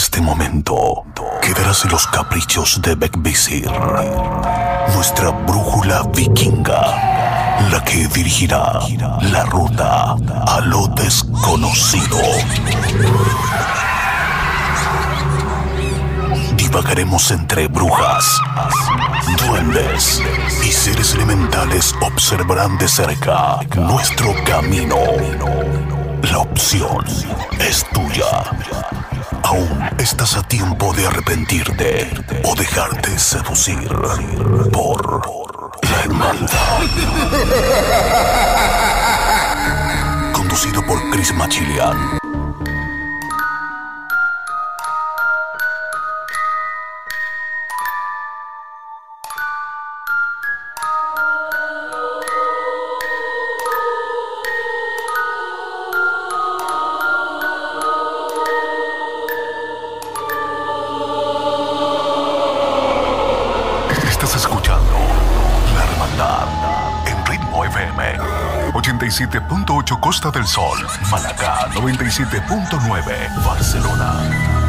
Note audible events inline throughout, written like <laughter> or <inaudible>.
este momento quedarás en los caprichos de Beckvisir, nuestra brújula vikinga, la que dirigirá la ruta a lo desconocido. Divagaremos entre brujas, duendes y seres elementales observarán de cerca nuestro camino. La opción es tuya. Aún estás a tiempo de arrepentirte o dejarte seducir por la hermandad. <laughs> Conducido por Chris Machilian. Costa del Sol, Malacá 97.9 Barcelona.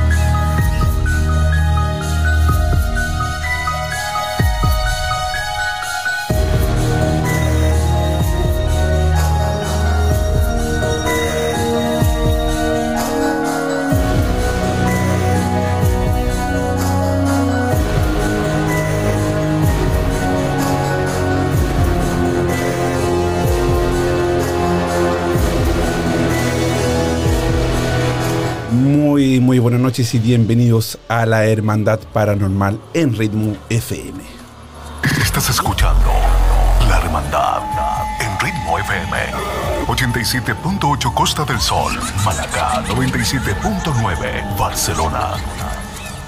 Noches y bienvenidos a la Hermandad Paranormal en Ritmo FM. Estás escuchando La Hermandad en Ritmo FM 87.8 Costa del Sol, Malacá 97.9 Barcelona.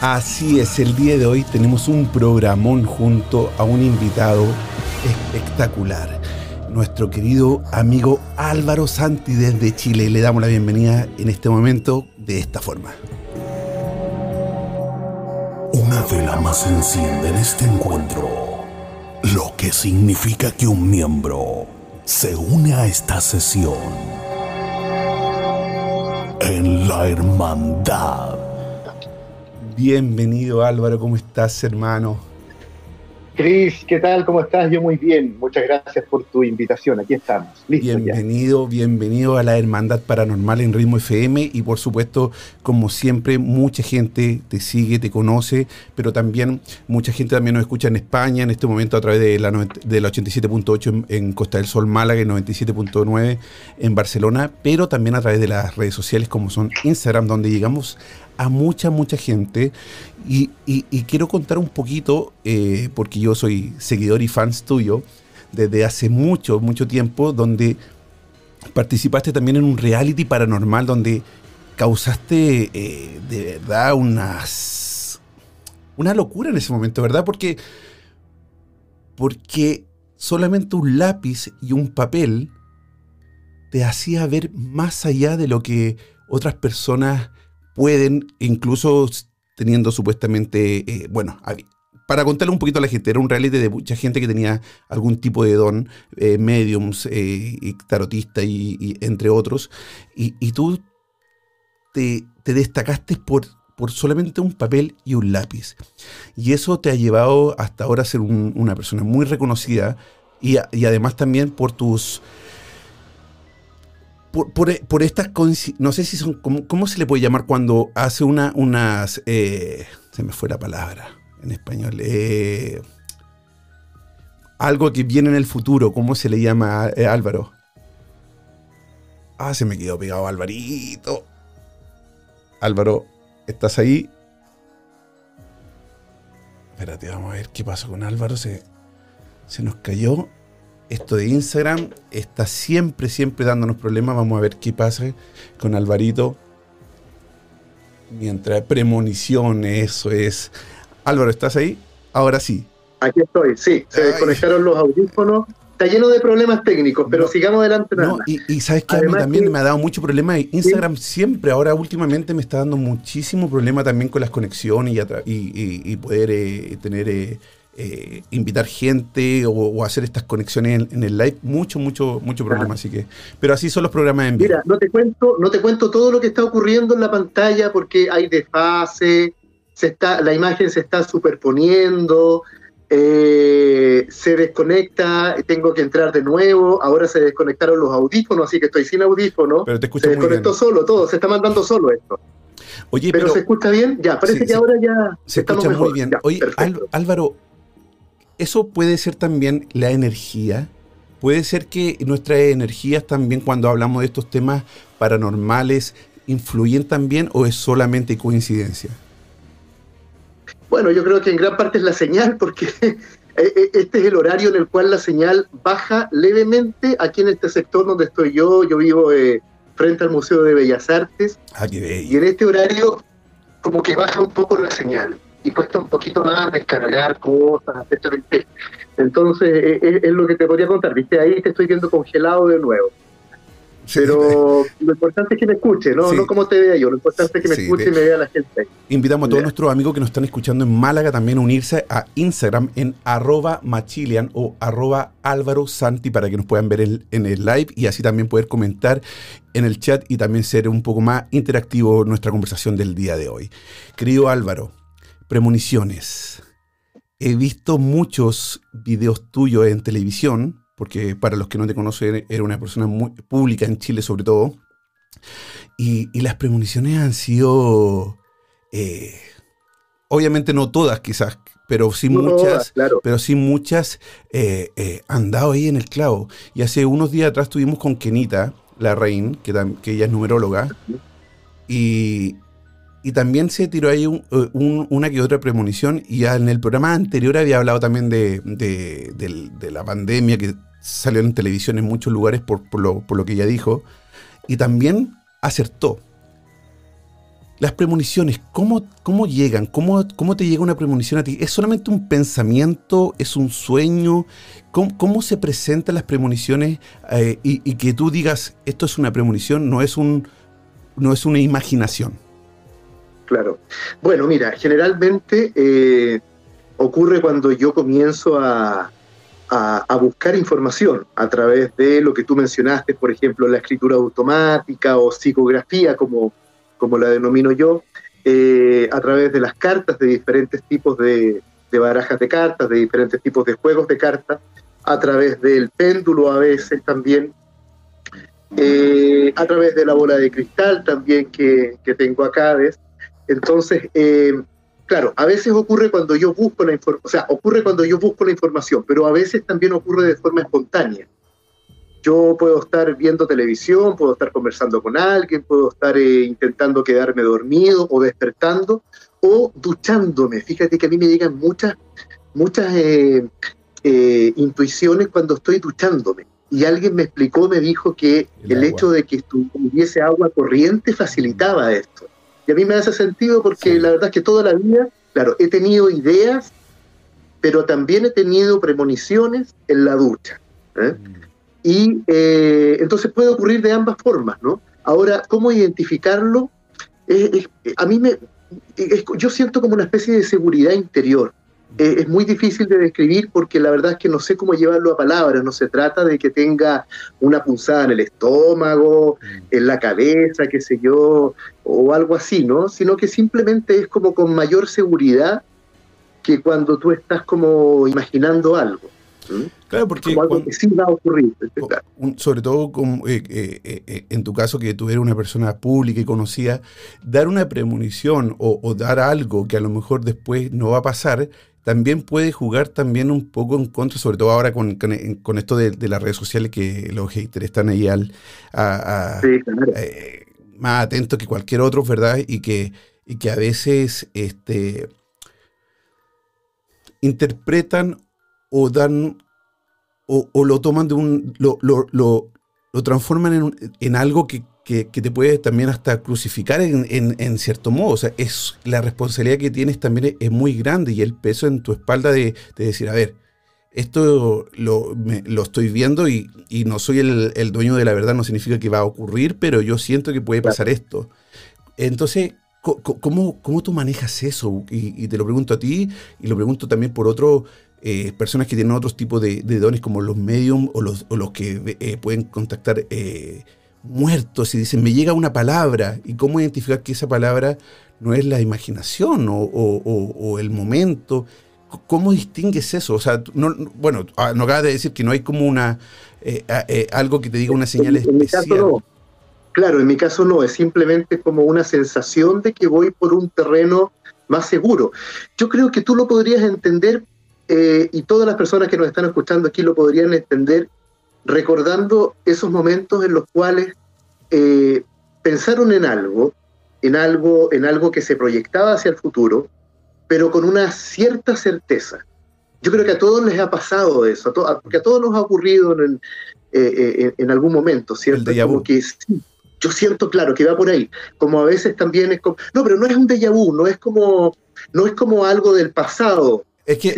Así es, el día de hoy tenemos un programón junto a un invitado espectacular. Nuestro querido amigo Álvaro Santi desde Chile. Le damos la bienvenida en este momento de esta forma. Una vela más enciende en este encuentro, lo que significa que un miembro se une a esta sesión en la hermandad. Bienvenido Álvaro, ¿cómo estás hermano? Cris, ¿qué tal? ¿Cómo estás? Yo muy bien. Muchas gracias por tu invitación. Aquí estamos. Bienvenido, bienvenido a la Hermandad Paranormal en Ritmo FM y por supuesto, como siempre, mucha gente te sigue, te conoce, pero también mucha gente también nos escucha en España en este momento a través de la, de la 87.8 en, en, Costa del Sol Málaga y 97.9 en Barcelona, pero también a través de las redes sociales como son Instagram, donde llegamos a mucha, mucha gente. Y, quiero contar un poquito, eh, porque yo soy seguidor y fans tuyo, desde hace mucho, mucho tiempo, donde participaste también en un reality paranormal donde causaste eh, de verdad unas, una locura en ese momento, ¿verdad? Porque, porque solamente un lápiz y un papel te hacía ver más allá de lo que otras personas pueden, incluso teniendo supuestamente, eh, bueno, para contarle un poquito a la gente, era un reality de mucha gente que tenía algún tipo de don, eh, mediums, eh, y tarotista y, entre otros, y, tú te, te, destacaste por, por solamente un papel y un lápiz. Y eso te ha llevado hasta ahora a ser un, una persona muy reconocida y además también por tus por, por, por, estas no sé si son ¿cómo, ¿cómo, se le puede llamar cuando hace una unas eh, se me fue la palabra en español eh, algo que viene en el futuro cómo se le llama eh, Álvaro ah se me quedó pegado Alvarito. Álvaro estás ahí espérate vamos a ver qué pasó con Álvaro se se nos cayó esto de Instagram está siempre, siempre dándonos problemas. Vamos a ver qué pasa con Alvarito. Mientras premonición, eso es. Álvaro, ¿estás ahí? Ahora sí. Aquí estoy, sí. Se Ay. desconectaron los audífonos. Está lleno de problemas técnicos, pero no, sigamos adelante. No, y, y, sabes que a mí también que... me ha dado mucho problema. Instagram ¿sí? siempre, ahora últimamente me está dando muchísimo problema también con las conexiones y, y, y poder eh, tener... Eh, eh, invitar gente o, hacer estas conexiones en, el live, mucho, mucho, mucho problema. Así que, pero así son los programas en vivo. Mira, no te cuento, no te cuento todo lo que está ocurriendo en la pantalla porque hay desfase, se está, la imagen se está superponiendo, eh, se desconecta, tengo que entrar de nuevo, ahora se desconectaron los audífonos, así que estoy sin audífonos. Pero te se desconectó solo todo, se está mandando solo esto. Oye, pero, se escucha bien, ya, parece que ahora ya se escucha muy bien. Oye, Álvaro, eso puede ser también la energía. Puede ser que nuestras energías también cuando hablamos de estos temas paranormales influyen también o es solamente coincidencia. Bueno, yo creo que en gran parte es la señal porque e, <laughs> e, este es el horario en el cual la señal baja levemente aquí en este sector donde estoy yo. Yo vivo eh, frente al Museo de Bellas Artes. Ah, qué y en este horario como que baja un poco la señal y cuesta un poquito más descargar cosas, etc. Entonces, e, e, es, lo que te podría contar, ¿viste? Ahí te estoy viendo congelado de nuevo. Pero lo importante es que me escuche, ¿no? No como te vea yo, lo importante es que me escuche y me vea la gente. Invitamos a todos nuestros amigos que nos están escuchando en Málaga también a unirse a Instagram en arroba machilian o arroba álvaro santi para que nos puedan ver en el live y así también poder comentar en el chat y también ser un poco más interactivo nuestra conversación del día de hoy. Querido Álvaro, premoniciones. He visto muchos videos tuyos en televisión porque para los que no te conocen, era una persona muy pública en Chile sobre todo. Y, las premoniciones han sido, eh, obviamente no todas quizás, pero sí muchas, pero sí muchas eh, eh, han dado ahí en el clavo. Y hace unos días atrás estuvimos con Kenita, la reina, que, que ella es numeróloga, y, y también se tiró ahí eh, una que otra premonición. Y en el programa anterior había hablado también de, la pandemia que salió en televisión en muchos lugares por, lo, que ella dijo. Y también acertó. Las premoniciones, ¿cómo, cómo llegan? ¿Cómo, ¿Cómo, te llega una premonición a ti? ¿Es solamente un pensamiento? ¿Es un sueño? ¿Cómo, se presentan las premoniciones? Eh, y, y, que tú digas, esto es una premonición, no es, un, no es una imaginación. Claro. Bueno, mira, generalmente eh, ocurre cuando yo comienzo a, buscar información a través de lo que tú mencionaste, por ejemplo, la escritura automática o psicografía, como, como la denomino yo, eh, a través de las cartas, de diferentes tipos de, barajas de cartas, de diferentes tipos de juegos de cartas, a través del péndulo a veces también, eh, a través de la bola de cristal también que, que tengo acá, ¿ves? Entonces, eh, claro, a veces ocurre cuando yo busco la información, o sea, ocurre cuando yo busco la información, pero a veces también ocurre de forma espontánea. Yo puedo estar viendo televisión, puedo estar conversando con alguien, puedo estar eh, intentando quedarme dormido o despertando o duchándome. Fíjate que a mí me llegan muchas, muchas eh, intuiciones cuando estoy duchándome. Y alguien me explicó, me dijo que el, hecho de que hubiese agua corriente facilitaba esto. Y a mí me hace sentido porque la verdad es que toda la vida, claro, he tenido ideas, pero también he tenido premoniciones en la ducha. ¿eh? Mm. Y eh, entonces puede ocurrir de ambas formas, ¿no? Ahora, ¿cómo identificarlo? a mí me, yo siento como una especie de seguridad interior. Eh, es muy difícil de describir porque la verdad es que no sé cómo llevarlo a palabras. No se trata de que tenga una punzada en el estómago, mm. en la cabeza, qué sé yo, o algo así, ¿no? Sino que simplemente es como con mayor seguridad que cuando tú estás como imaginando algo. Claro, porque como algo que sí va a ocurrir. sobre todo eh, eh, en tu caso que tú eres una persona pública y conocida, dar una premonición o, dar algo que a lo mejor después no va a pasar, también puede jugar también un poco en contra, sobre todo ahora con, con, esto de, las redes sociales que los haters están ahí al, eh, más atentos que cualquier otro, ¿verdad? Y que, y que a veces este, interpretan o dan o, lo toman de un, lo, lo, lo, lo transforman en, en algo que, que, te puede también hasta crucificar en, cierto modo. O sea, es, la responsabilidad que tienes también es, muy grande y el peso en tu espalda de, decir, a ver, esto lo, lo estoy viendo y, no soy el, dueño de la verdad, no significa que va a ocurrir, pero yo siento que puede pasar esto. Entonces, ¿Cómo, ¿Cómo, tú manejas eso? Y, te lo pregunto a ti y lo pregunto también por otras eh, personas que tienen otros tipos de, dones como los medium o los, o los que eh, pueden contactar eh, muertos y dicen, me llega una palabra y cómo identificar que esa palabra no es la imaginación o, o el momento. ¿Cómo distingues eso? O sea, no, bueno, ah, no acabas de decir que no hay como una algo que te diga una señal especial. Claro, en mi caso no, es simplemente como una sensación de que voy por un terreno más seguro. Yo creo que tú lo podrías entender eh, y todas las personas que nos están escuchando aquí lo podrían entender recordando esos momentos en los cuales eh, pensaron en algo, en algo, en algo que se proyectaba hacia el futuro, pero con una cierta certeza. Yo creo que a todos les ha pasado eso, porque a todos nos ha ocurrido en, eh, en algún momento, ¿cierto? Como que sí, yo siento, claro, que va por ahí. Como a veces también es como. No, pero no es un déjà vu, no es como, no es como algo del pasado. Es que,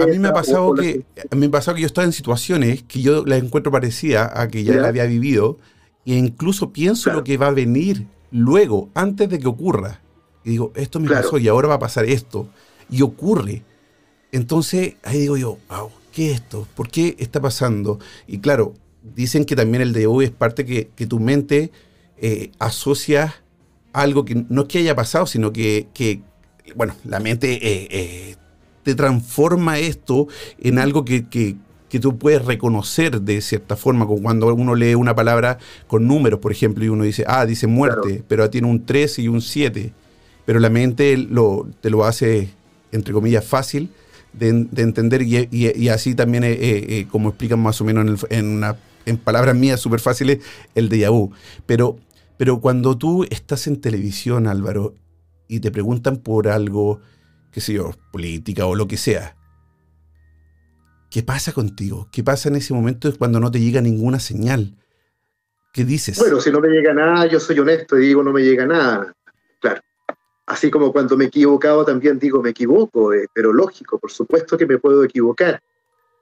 a mí me ha pasado que, me ha pasado que yo estaba en situaciones que yo las encuentro parecidas a que ya la había vivido e incluso pienso lo que va a venir luego, antes de que ocurra. Y digo, esto me pasó y ahora va a pasar esto. Y ocurre. Entonces ahí digo yo, wow, ¿qué es esto? ¿Por qué está pasando? Y claro, dicen que también el de hoy es parte que, que tu mente eh, asocia algo que no es que haya pasado, sino que, bueno, la mente eh, eh, te transforma esto en algo que, tú puedes reconocer de cierta forma, como cuando uno lee una palabra con números, por ejemplo, y uno dice, ah, dice muerte, pero tiene un 3 y un 7, pero la mente lo, te lo hace, entre comillas, fácil de, entender y, así también, como explican más o menos en, en una en palabras mías súper fáciles, el de vu. Pero, pero cuando tú estás en televisión, Álvaro, y te preguntan por algo, qué sé yo, política o lo que sea, ¿qué pasa contigo? ¿Qué pasa en ese momento cuando no te llega ninguna señal? ¿Qué dices? Bueno, si no me llega nada, yo soy honesto y digo no me llega nada. Claro. Así como cuando me he equivocado también digo me equivoco, eh, pero lógico, por supuesto que me puedo equivocar.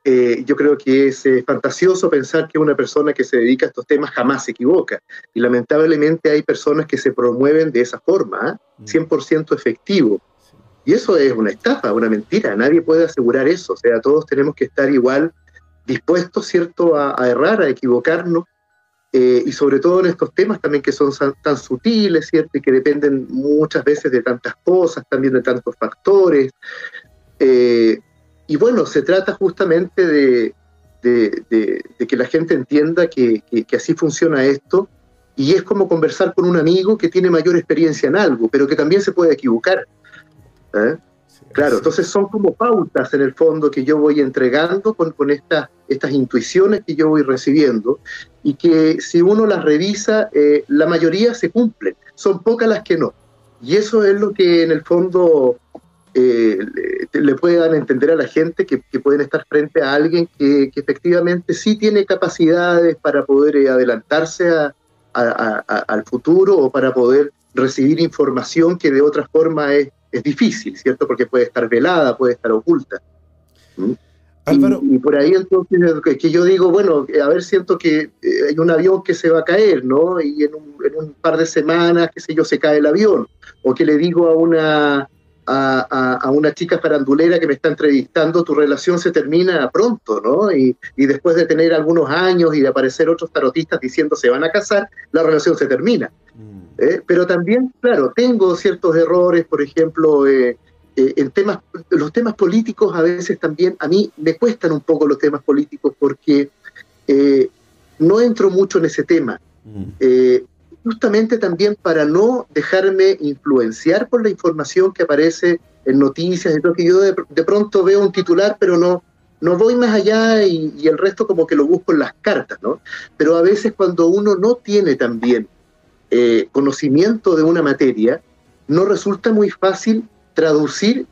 Eh, yo creo que es eh, fantasioso pensar que una persona que se dedica a estos temas jamás se equivoca. Y lamentablemente hay personas que se promueven de esa forma, 100% ¿ah? mm. efectivo. Y eso es una estafa, una mentira. Nadie puede asegurar eso. O sea, todos tenemos que estar igual dispuestos, ¿cierto?, a, errar, a equivocarnos. Eh, y sobre todo en estos temas también que son tan sutiles, ¿cierto? Y que dependen muchas veces de tantas cosas, también de tantos factores. Y bueno, se trata justamente de, que la gente entienda que, así funciona esto y es como conversar con un amigo que tiene mayor experiencia en algo, pero que también se puede equivocar. ¿Eh? claro, entonces son como pautas en el fondo que yo voy entregando con, con estas, estas intuiciones que yo voy recibiendo y que si uno las revisa, eh, la mayoría se cumplen, son pocas las que no. Y eso es lo que en el fondo eh, le puedan entender a la gente que, pueden estar frente a alguien que, efectivamente sí tiene capacidades para poder adelantarse al futuro o para poder recibir información que de otra forma es, difícil, ¿cierto? Porque puede estar velada, puede estar oculta. ¿Mm? Y, por ahí entonces que yo digo, bueno, a ver, siento que eh, hay un avión que se va a caer, ¿no? Y en un, en un par de semanas, qué sé yo, se cae el avión. O que le digo a una, a, una chica farandulera que me está entrevistando, tu relación se termina pronto, ¿no? Y, después de tener algunos años y de aparecer otros tarotistas diciendo se van a casar, la relación se termina. Mm. ¿eh? Pero también, claro, tengo ciertos errores, por ejemplo, eh, eh, en temas, los temas políticos a veces también, a mí me cuestan un poco los temas políticos porque no entro mucho en ese tema. Mm justamente también para no dejarme influenciar por la información que aparece en noticias, y todo, que yo de, pronto veo un titular, pero no, no voy más allá y, el resto como que lo busco en las cartas, ¿no? Pero a veces cuando uno no tiene también eh, conocimiento de una materia, no resulta muy fácil traducir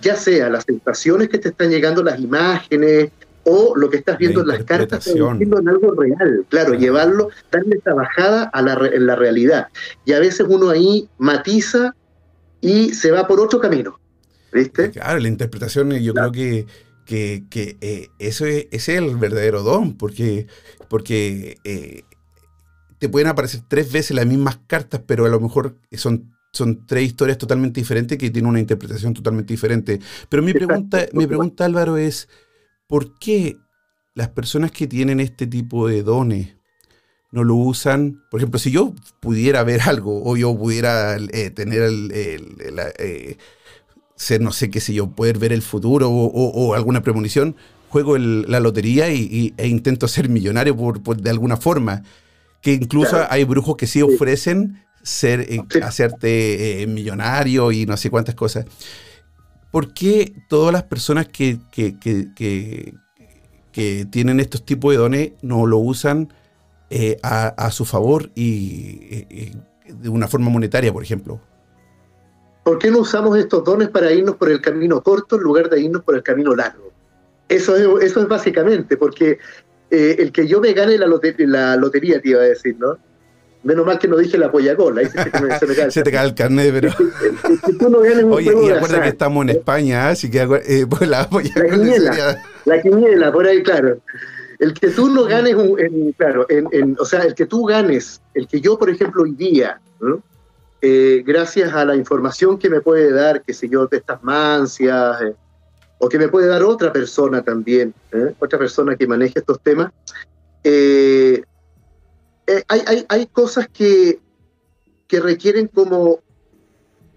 ya sea las sensaciones que te están llegando, las imágenes, o lo que estás viendo en las cartas, viendo en algo real, claro, llevarlo, darle esa bajada a la, en la realidad. Y a veces uno ahí matiza y se va por otro camino. ¿Viste? Claro, la interpretación yo creo que, que, que eh, eso es, ese es el verdadero don, porque, porque eh, te pueden aparecer tres veces las mismas cartas, pero a lo mejor son son tres historias totalmente diferentes que tienen una interpretación totalmente diferente. Pero mi pregunta, mi pregunta, Álvaro, es, ¿por qué las personas que tienen este tipo de dones no lo usan? Por ejemplo, si yo pudiera ver algo o yo pudiera eh, tener el, eh, ser, no sé qué sé yo, poder ver el futuro o, alguna premonición, juego la lotería y, e intento ser millonario por, de alguna forma. Que incluso hay brujos que sí ofrecen ser, eh, hacerte eh, millonario y no sé cuántas cosas. ¿Por qué todas las personas que, que, que, tienen estos tipos de dones no lo usan eh, a, su favor y de una forma monetaria, por ejemplo? ¿Por qué no usamos estos dones para irnos por el camino corto en lugar de irnos por el camino largo? Eso es, eso es básicamente, porque el que yo me gane la, la lotería, te iba a decir, ¿no? Menos mal que no dije la polla cola. <laughs> se, te cae el carnet, pero. <laughs> Oye, y acuérdate que estamos en España, así que eh, pues la polla la quiniela, la quiniela, por ahí, claro. El que tú no ganes, un, claro, en, o sea, el que tú ganes, el que yo, por ejemplo, hoy día, eh, gracias a la información que me puede dar, qué sé yo, de estas mancias, eh, o que me puede dar otra persona también, otra persona que maneje estos temas, eh, eh, hay, cosas que, que requieren como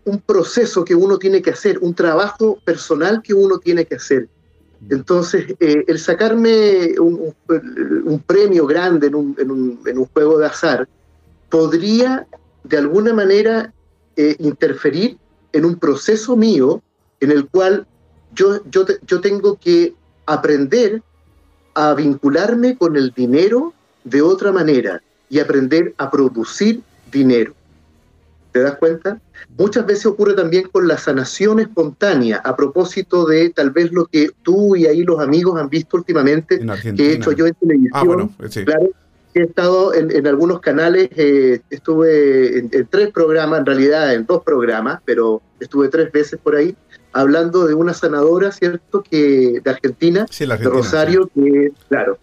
un proceso que uno tiene que hacer, un trabajo personal que uno tiene que hacer. Mm. Entonces, eh, el sacarme un, premio grande en un, juego de azar podría de alguna manera eh, interferir en un proceso mío en el cual yo, yo, yo tengo que aprender a vincularme con el dinero de otra manera y aprender a producir dinero. ¿Te das cuenta? Muchas veces ocurre también con la sanación espontánea, a propósito de tal vez lo que tú y ahí los amigos han visto últimamente, que he hecho yo en televisión. Ah, bueno, sí. Claro, he estado en, algunos canales, eh, estuve en, tres programas, en realidad en dos programas, pero estuve tres veces por ahí, hablando de una sanadora, ¿cierto?, que de Argentina, de Rosario, que, claro,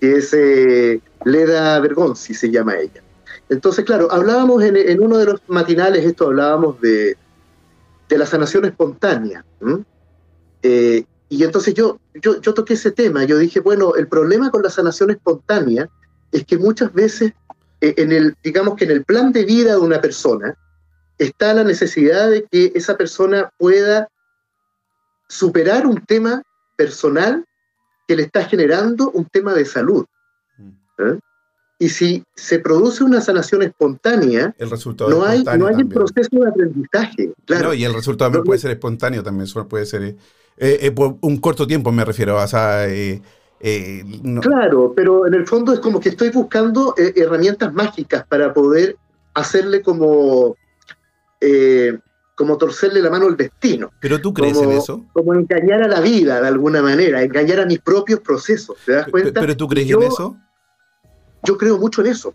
que es eh, Leda Bergonzi, se llama ella. Entonces, claro, hablábamos en, uno de los matinales, esto hablábamos de, de la sanación espontánea. Eh, y entonces yo, yo, toqué ese tema, yo dije, bueno, el problema con la sanación espontánea es que muchas veces, eh, en el, digamos que en el plan de vida de una persona, está la necesidad de que esa persona pueda superar un tema personal que le está generando un tema de salud. Mm. ¿eh? Y si se produce una sanación espontánea, el resultado no hay, no hay un proceso de aprendizaje. Claro. y el resultado también puede ser espontáneo, también puede ser eh, eh, por un corto tiempo, me refiero. O sea, Claro, pero en el fondo es como que estoy buscando herramientas mágicas para poder hacerle como como torcerle la mano al destino. ¿Pero tú crees en eso? Como engañar a la vida de alguna manera, engañar a mis propios procesos, ¿te das cuenta? ¿Pero tú crees en eso? Yo creo mucho en eso,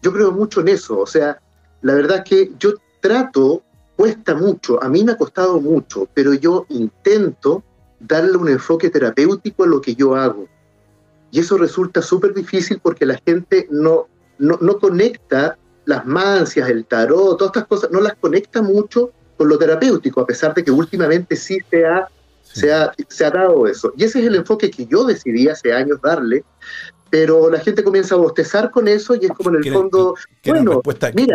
yo creo mucho en eso, o sea, la verdad que yo trato, cuesta mucho, a mí me ha costado mucho, pero yo intento darle un enfoque terapéutico a lo que yo hago. Y eso resulta súper difícil porque la gente no, no, no conecta las mancias, el tarot, todas estas cosas, no las conecta mucho con lo terapéutico, a pesar de que últimamente sí se ha, Se, ha, se ha dado eso. Y ese es el enfoque que yo decidí hace años darle, pero la gente comienza a bostezar con eso y es como en el fondo quieren bueno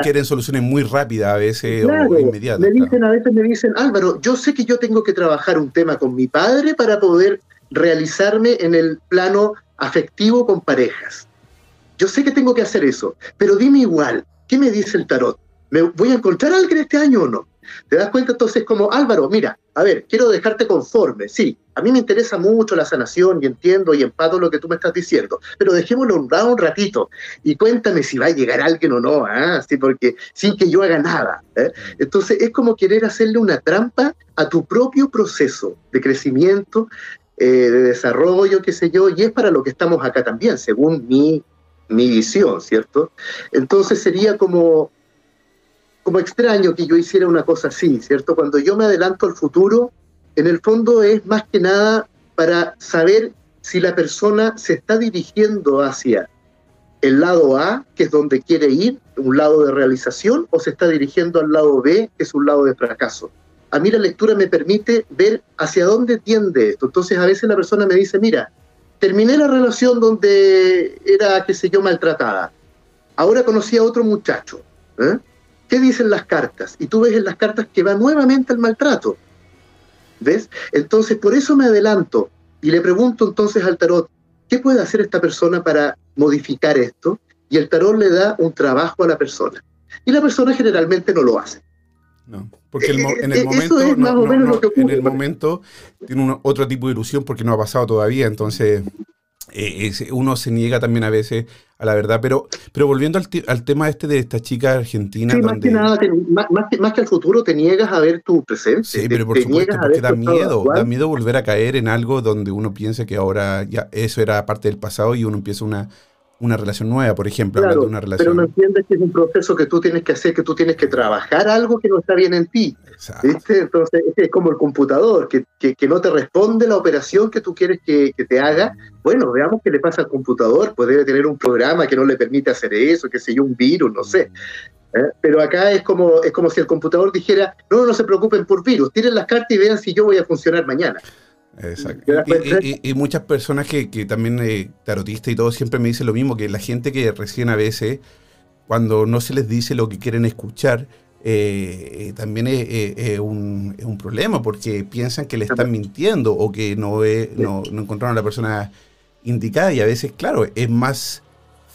quieren soluciones muy rápidas a veces o inmediatas me dicen a veces me dicen Álvaro yo sé que yo tengo que trabajar un tema con mi padre para poder realizarme en el plano afectivo con parejas. Yo sé que tengo que hacer eso pero dime igual qué me dice el tarot me voy a encontrar a alguien este año o no ¿Te das cuenta entonces como, Álvaro, mira, a ver, quiero dejarte conforme, sí, a mí me interesa mucho la sanación y entiendo y empato lo que tú me estás diciendo, pero dejémoslo un, un ratito y cuéntame si va a llegar alguien o no, ¿ah? sí, porque sin que yo haga nada. ¿eh? Entonces es como querer hacerle una trampa a tu propio proceso de crecimiento, eh, de desarrollo, qué sé yo, y es para lo que estamos acá también, según mi, mi visión, ¿cierto? Entonces sería como como extraño que yo hiciera una cosa así, ¿cierto? Cuando yo me adelanto al futuro, en el fondo es más que nada para saber si la persona se está dirigiendo hacia el lado A, que es donde quiere ir, un lado de realización, o se está dirigiendo al lado B, que es un lado de fracaso. A mí la lectura me permite ver hacia dónde tiende esto. Entonces a veces la persona me dice, mira, terminé la relación donde era, qué sé yo, maltratada. Ahora conocí a otro muchacho. ¿eh? ¿Qué dicen las cartas? Y tú ves en las cartas que va nuevamente al maltrato. ¿Ves? Entonces, por eso me adelanto y le pregunto entonces al tarot, ¿qué puede hacer esta persona para modificar esto? Y el tarot le da un trabajo a la persona. Y la persona generalmente no lo hace. No, porque en el momento, en el momento tiene otro tipo de ilusión porque no ha pasado todavía, entonces eh, uno se niega también a veces a la verdad, pero, pero volviendo al, tema este de esta chica argentina. más, que nada, más, que, al futuro te niegas a ver tu presente. Sí, pero por supuesto, porque da miedo, da miedo volver a caer en algo donde uno piensa que ahora ya eso era parte del pasado y uno empieza una, una relación nueva, por ejemplo, hablando de una relación. Pero no entiendes que es un proceso que tú tienes que hacer, que tú tienes que trabajar algo que no está bien en ti. ¿viste? Entonces, es como el computador, que, que, no te responde la operación que tú quieres que, que, te haga. Bueno, veamos qué le pasa al computador. Pues debe tener un programa que no le permite hacer eso, que sé yo, un virus, no sé. ¿eh? Pero acá es como, es como si el computador dijera, no, no se preocupen por virus, tiren las cartas y vean si yo voy a funcionar mañana. Exacto. Y, muchas personas que, también, eh, tarotistas y todo, siempre me dicen lo mismo, que la gente que recién a veces, cuando no se les dice lo que quieren escuchar, eh, eh, también es, un, problema, porque piensan que le están mintiendo o que no, no, no encontraron a la persona indicada. Y a veces, claro, es más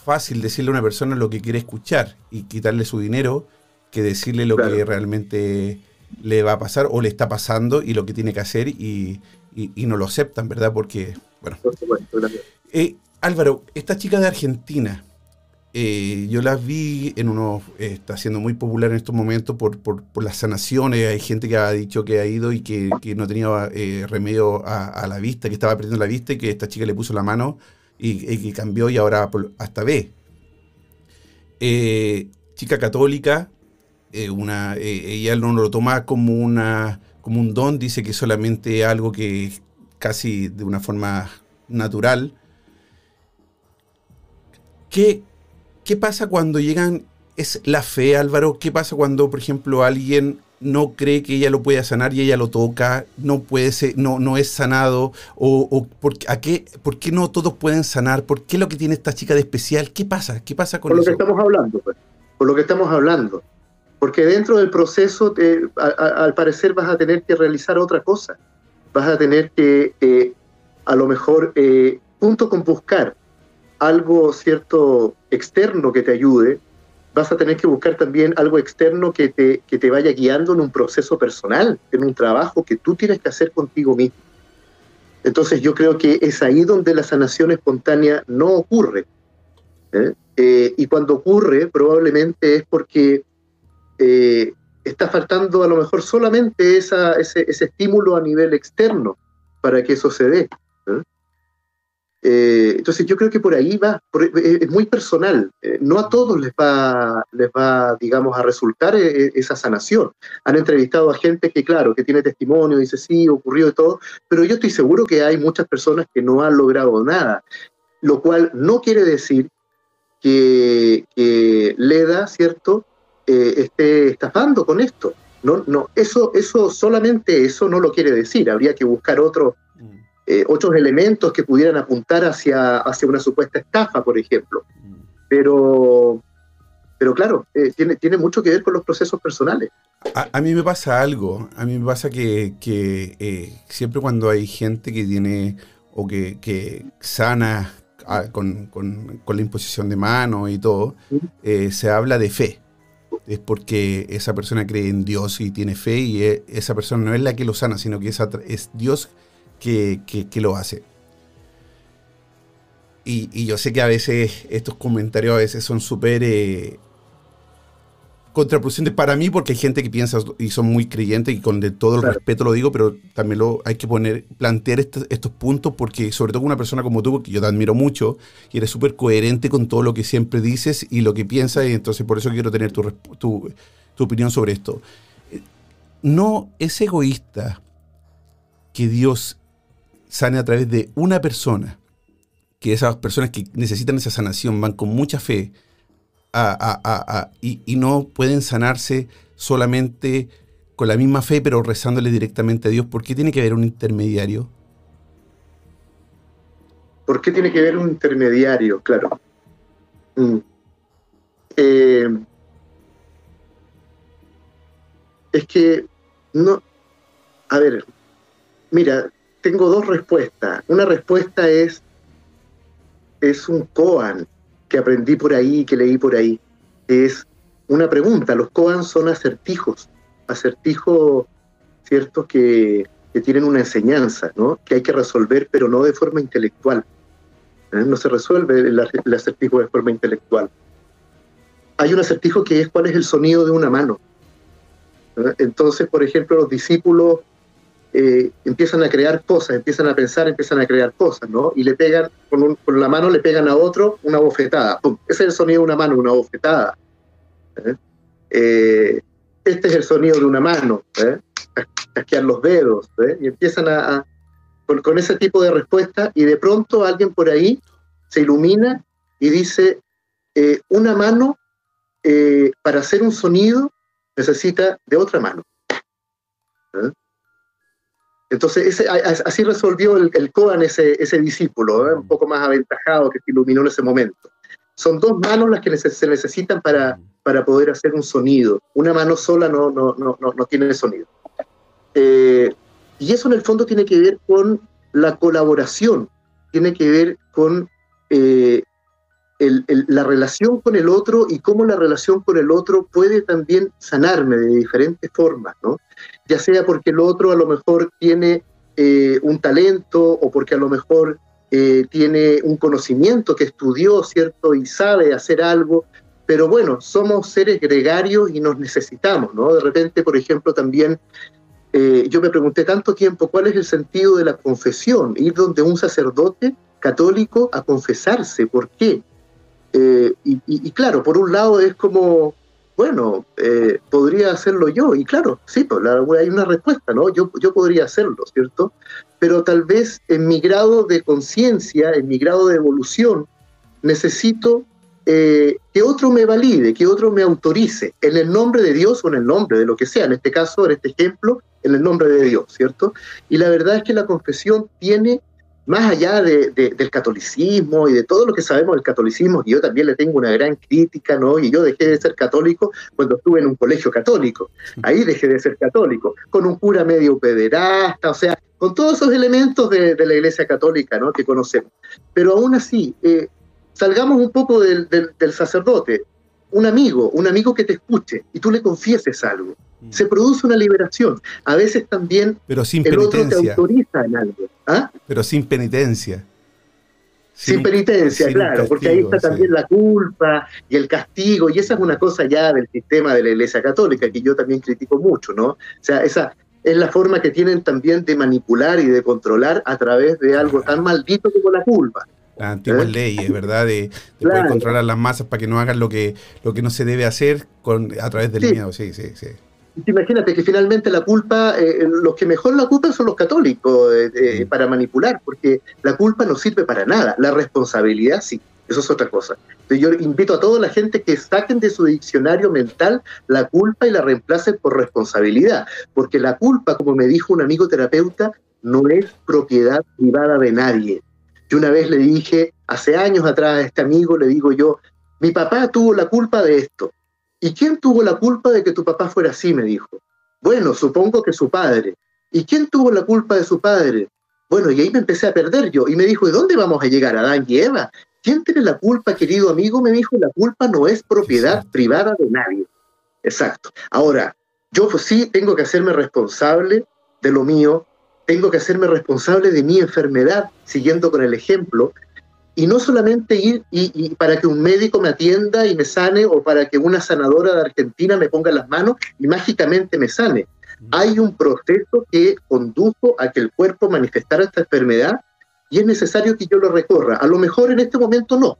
fácil decirle a una persona lo que quiere escuchar y quitarle su dinero que decirle lo que realmente le va a pasar o le está pasando y lo que tiene que hacer y, y, no lo aceptan, ¿verdad? Porque, bueno. Eh, Álvaro, esta chica de Argentina, eh, yo la vi en uno, eh, está siendo muy popular en estos momentos por, por, las sanaciones. Hay gente que ha dicho que ha ido y que, no tenía remedio a, la vista, que estaba perdiendo la vista y que esta chica le puso la mano y, que cambió y ahora hasta ve. chica católica, una, ella no lo toma como una como un don, dice que solamente algo que casi de una forma natural. ¿Qué, qué pasa cuando llegan, es la fe Álvaro? ¿Qué pasa cuando, por ejemplo, alguien no cree que ella lo pueda sanar y ella lo toca, no puede ser, no, no es sanado, o, por, ¿a qué, ¿por qué no todos pueden sanar? ¿Por qué lo que tiene esta chica de especial? ¿Qué pasa? ¿Qué pasa con por lo que estamos hablando, pues. por lo que estamos hablando. Porque dentro del proceso, al parecer, vas a tener que realizar otra cosa. Vas a tener que, eh, a lo mejor, eh, junto con buscar algo cierto externo que te ayude, vas a tener que buscar también algo externo que te, que te vaya guiando en un proceso personal, en un trabajo que tú tienes que hacer contigo mismo. Entonces yo creo que es ahí donde la sanación espontánea no ocurre. ¿eh? y cuando ocurre, probablemente es porque eh, está faltando a lo mejor solamente esa, ese, estímulo a nivel externo para que eso se dé. Eh, entonces yo creo que por ahí va, eh, es muy personal, no a todos les va, les va, digamos, a resultar esa sanación. Han entrevistado a gente que, claro, que tiene testimonio, dice, sí, ocurrió de todo, pero yo estoy seguro que hay muchas personas que no han logrado nada, lo cual no quiere decir que, que Leda, ¿cierto?, eh, esté estafando con esto. No, no, eso, eso solamente eso no lo quiere decir. Habría que buscar otros mm. eh, otros elementos que pudieran apuntar hacia, hacia una supuesta estafa, por ejemplo. Mm. Pero, pero claro, eh, tiene, tiene mucho que ver con los procesos personales. A, mí me pasa algo, a mí me pasa que, que siempre cuando hay gente que tiene o que, que sana ah, con, con, con, la imposición de mano y todo, se habla de fe es porque esa persona cree en Dios y tiene fe y e, esa persona no es la que lo sana, sino que es, Dios que, lo hace. Y, yo sé que a veces estos comentarios a veces son súper eh, contraproducentes para mí porque hay gente que piensa y son muy creyentes y con de todo el respeto lo digo, pero también lo hay que poner, plantear estos puntos porque sobre todo una persona como tú, que yo te admiro mucho y eres súper coherente con todo lo que siempre dices y lo que piensas y entonces por eso quiero tener tu, tu, tu opinión sobre esto. No es egoísta que Dios sane a través de una persona que esas personas que necesitan esa sanación van con mucha fe y, no pueden sanarse solamente con la misma fe, pero rezándole directamente a Dios. ¿Por qué tiene que haber un intermediario? ¿Por qué tiene que haber un intermediario? Claro. Mm. Eh, es que no. A ver, mira, tengo dos respuestas. Una respuesta es es un koan que aprendí por ahí, que leí por ahí. Es una pregunta. Los koan son acertijos, acertijos, ¿cierto? Que, tienen una enseñanza, ¿no? Que hay que resolver, pero no de forma intelectual. ¿eh? No se resuelve el, acertijo de forma intelectual. Hay un acertijo que es cuál es el sonido de una mano. ¿eh? Entonces, por ejemplo, los discípulos eh, empiezan a crear cosas, empiezan a pensar, empiezan a crear cosas, ¿no? Y le pegan, con, la mano le pegan a otro una bofetada. Ese es el sonido de una mano, una bofetada. ¿eh? Eh, este es el sonido de una mano, ¿eh? casquear los dedos, y empiezan a, con, ese tipo de respuesta, y de pronto alguien por ahí se ilumina y dice, una mano para hacer un sonido necesita de otra mano. Entonces, así resolvió el, el ese, ese discípulo, ¿eh? un poco más aventajado que iluminó en ese momento. Son dos manos las que se necesitan para, para poder hacer un sonido. Una mano sola no, no, no, no, tiene sonido. Eh, y eso en el fondo tiene que ver con la colaboración, tiene que ver con eh, la relación con el otro y cómo la relación con el otro puede también sanarme de diferentes formas, ¿no? Ya sea porque el otro a lo mejor tiene eh, un talento o porque a lo mejor eh, tiene un conocimiento que estudió, ¿cierto? Y sabe hacer algo, pero bueno, somos seres gregarios y nos necesitamos, ¿no? De repente, por ejemplo, también eh, yo me pregunté tanto tiempo cuál es el sentido de la confesión, ir donde un sacerdote católico a confesarse, ¿por qué? Eh, y, claro, por un lado es como, bueno, eh, podría hacerlo yo, y claro, sí, pues hay una respuesta, ¿no? Yo, yo podría hacerlo, ¿cierto? Pero tal vez en mi grado de conciencia, en mi grado de evolución, necesito eh, que otro me valide, que otro me autorice, en el nombre de Dios o en el nombre de lo que sea, en este caso, en este ejemplo, en el nombre de Dios, ¿cierto? Y la verdad es que la confesión tiene más allá de, del catolicismo y de todo lo que sabemos del catolicismo, y yo también le tengo una gran crítica, ¿no? Y yo dejé de ser católico cuando estuve en un colegio católico. Ahí dejé de ser católico, con un cura medio pederasta, o sea, con todos esos elementos de, la iglesia católica, ¿no? Que conocemos. Pero aún así, eh, salgamos un poco del, del sacerdote. Un amigo, un amigo que te escuche y tú le confieses algo se produce una liberación. A veces también Pero sin el otro te autoriza en algo. ¿ah? Pero sin penitencia. Sin, penitencia, claro, porque ahí está también la culpa y el castigo, y esa es una cosa ya del sistema de la Iglesia Católica que yo también critico mucho, ¿no? O sea, esa es la forma que tienen también de manipular y de controlar a través de algo tan maldito como la culpa. Las antiguas ¿Eh? leyes, ¿verdad? De, poder controlar las masas para que no hagan lo que, lo que no se debe hacer con, a través del miedo, sí, sí, sí. Imagínate que finalmente la culpa, eh, los que mejor la culpan son los católicos eh, para manipular, porque la culpa no sirve para nada, la responsabilidad sí, eso es otra cosa. Entonces yo invito a toda la gente que saquen de su diccionario mental la culpa y la reemplacen por responsabilidad, porque la culpa, como me dijo un amigo terapeuta, no es propiedad privada de nadie. Yo una vez le dije, hace años atrás a este amigo, le digo yo, mi papá tuvo la culpa de esto, ¿Y quién tuvo la culpa de que tu papá fuera así? me dijo. Bueno, supongo que su padre. ¿Y quién tuvo la culpa de su padre? Bueno, y ahí me empecé a perder yo. Y me dijo, ¿y dónde vamos a llegar? ¿Adán y Eva? ¿Quién tiene la culpa, querido amigo? Me dijo, la culpa no es propiedad privada de nadie. Exacto. Ahora, yo sí tengo que hacerme responsable de lo mío, tengo que hacerme responsable de mi enfermedad, siguiendo con el ejemplo, y no solamente ir y, para que un médico me atienda y me sane o para que una sanadora de Argentina me ponga las manos y mágicamente me sane. Hay un proceso que condujo a que el cuerpo manifestara esta enfermedad y es necesario que yo lo recorra. A lo mejor en este momento no.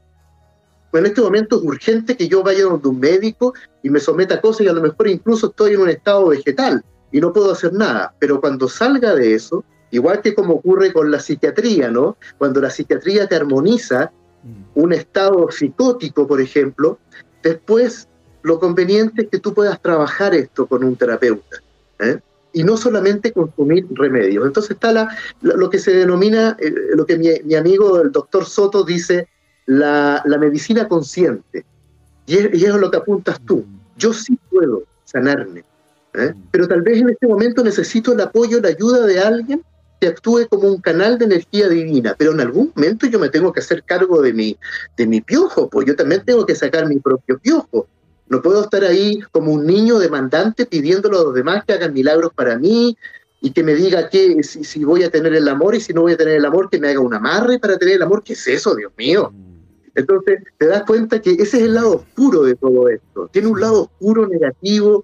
En este momento es urgente que yo vaya donde un médico y me someta a cosas y a lo mejor incluso estoy en un estado vegetal y no puedo hacer nada. Pero cuando salga de eso, Igual que como ocurre con la psiquiatría, ¿no? Cuando la psiquiatría te armoniza mm. un estado psicótico, por ejemplo, después lo conveniente es que tú puedas trabajar esto con un terapeuta. ¿eh? Y no solamente consumir remedios. Entonces está la, lo que se denomina, eh, lo que mi, amigo el doctor Soto dice, la, medicina consciente. Y es, y es, lo que apuntas tú. Mm. Yo sí puedo sanarme. ¿Eh? Mm. Pero tal vez en este momento necesito el apoyo, la ayuda de alguien que actúe como un canal de energía divina, pero en algún momento yo me tengo que hacer cargo de mi, de mi piojo, pues yo también tengo que sacar mi propio piojo. No puedo estar ahí como un niño demandante pidiéndolo a los demás que hagan milagros para mí y que me diga que si, si, voy a tener el amor y si no voy a tener el amor, que me haga un amarre para tener el amor. ¿Qué es eso, Dios mío? Entonces te das cuenta que ese es el lado oscuro de todo esto. Tiene un lado oscuro, negativo,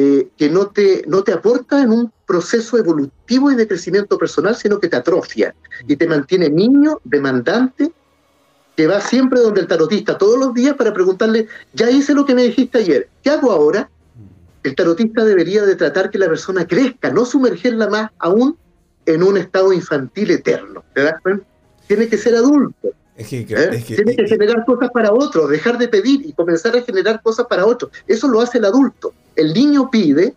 eh, que no te, no te aporta en un proceso evolutivo y de crecimiento personal, sino que te atrofia y te mantiene niño, demandante, que va siempre donde el tarotista todos los días para preguntarle, ya hice lo que me dijiste ayer, ¿qué hago ahora? El tarotista debería de tratar que la persona crezca, no sumergerla más aún en un estado infantil eterno. ¿Te das cuenta? Tiene que ser adulto. ¿Eh? Tiene que generar cosas para otros, dejar de pedir y comenzar a generar cosas para otros. Eso lo hace el adulto. El niño pide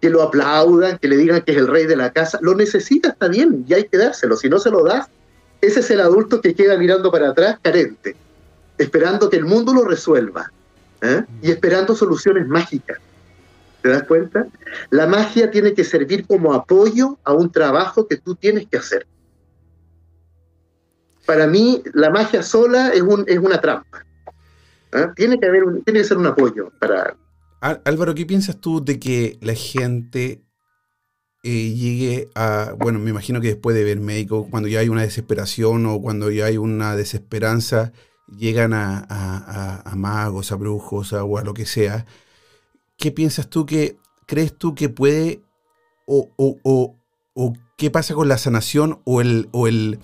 que lo aplaudan, que le digan que es el rey de la casa. Lo necesita, está bien, y hay que dárselo. Si no se lo das, ese es el adulto que queda mirando para atrás, carente, esperando que el mundo lo resuelva ¿eh? y esperando soluciones mágicas. ¿Te das cuenta? La magia tiene que servir como apoyo a un trabajo que tú tienes que hacer. Para mí, la magia sola es, un, es una trampa. ¿eh? Tiene, que haber tiene que ser un apoyo para, Álvaro, ¿qué piensas tú de que la gente eh, llegue a, bueno, me imagino que después de ver médico, cuando ya hay una desesperación o cuando ya hay una desesperanza, llegan a, magos, a brujos o a lo que sea. ¿Qué piensas tú que, crees tú que puede, o, qué pasa con la sanación o el,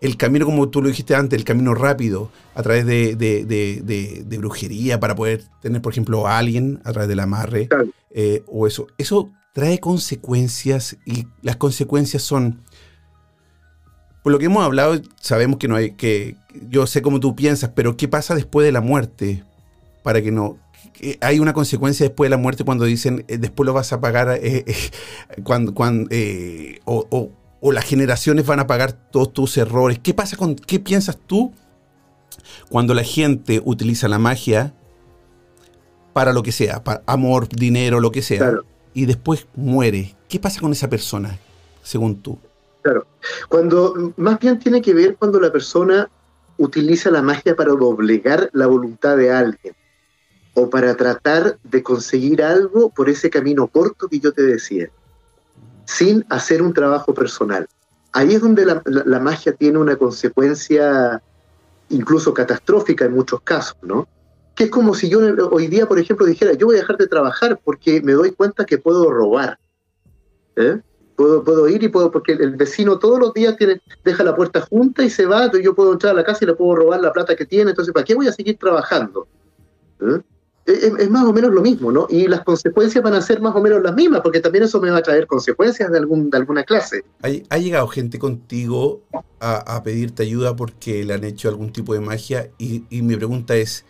el camino, como tú lo dijiste antes, el camino rápido a través de, brujería para poder tener, por ejemplo, a alguien a través del amarre eh, o eso. Eso trae consecuencias y las consecuencias son, por lo que hemos hablado, sabemos que no hay, que yo sé cómo tú piensas, pero ¿qué pasa después de la muerte? Para que no, hay una consecuencia después de la muerte cuando dicen eh, después lo vas a pagar eh, cuando, cuando o, o las generaciones van a pagar todos tus errores. ¿Qué pasa con qué piensas tú cuando la gente utiliza la magia para lo que sea, para amor, dinero, lo que sea, y después muere? ¿Qué pasa con esa persona, según tú? Claro. Cuando más bien tiene que ver cuando la persona utiliza la magia para doblegar la voluntad de alguien o para tratar de conseguir algo por ese camino corto que yo te decía sin hacer un trabajo personal. Ahí es donde la, magia tiene una consecuencia incluso catastrófica en muchos casos, ¿no? Que es como si yo hoy día, por ejemplo, dijera, yo voy a dejar de trabajar porque me doy cuenta que puedo robar. ¿eh? Puedo, ir y puedo, porque el vecino todos los días tiene, deja la puerta junta y se va, yo puedo entrar a la casa y le puedo robar la plata que tiene, entonces, ¿para qué voy a seguir trabajando? ¿Eh? Es, más o menos lo mismo, ¿no? Y las consecuencias van a ser más o menos las mismas, porque también eso me va a traer consecuencias de, algún, de alguna clase. ¿Ha, llegado gente contigo a, pedirte ayuda porque le han hecho algún tipo de magia? Y, mi pregunta es,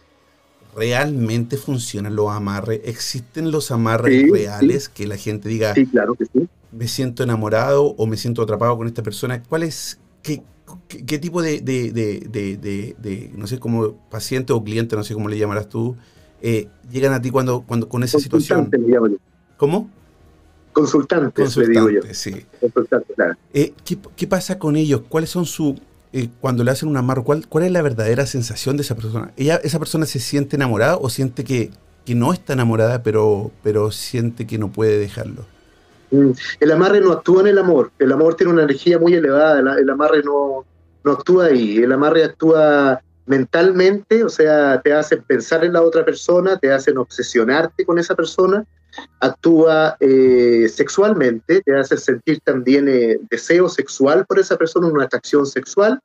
¿realmente funcionan los amarres? ¿Existen los amarres reales que la gente diga, sí, claro que sí. me siento enamorado o me siento atrapado con esta persona? ¿Cuál es, qué, qué, tipo de, de, de, no sé, como paciente o cliente, no sé cómo le llamarás tú, eh, llegan a ti cuando, cuando con esa situación. ¿Cómo? Consultantes, Consultante, le digo yo. Sí. Eh, ¿qué, pasa con ellos? ¿Cuáles son su... Eh, cuando le hacen un amarro, ¿cuál, ¿cuál es la verdadera sensación de esa persona? ¿Ella, ¿Esa persona se siente enamorada o siente que, que no está enamorada, pero, pero siente que no puede dejarlo? Mm, el amarre no actúa en el amor. El amor tiene una energía muy elevada. El, amarre no, no actúa ahí. El amarre actúa mentalmente, o sea, te hacen pensar en la otra persona, te hacen obsesionarte con esa persona, actúa eh, sexualmente, te hace sentir también eh, deseo sexual por esa persona, una atracción sexual,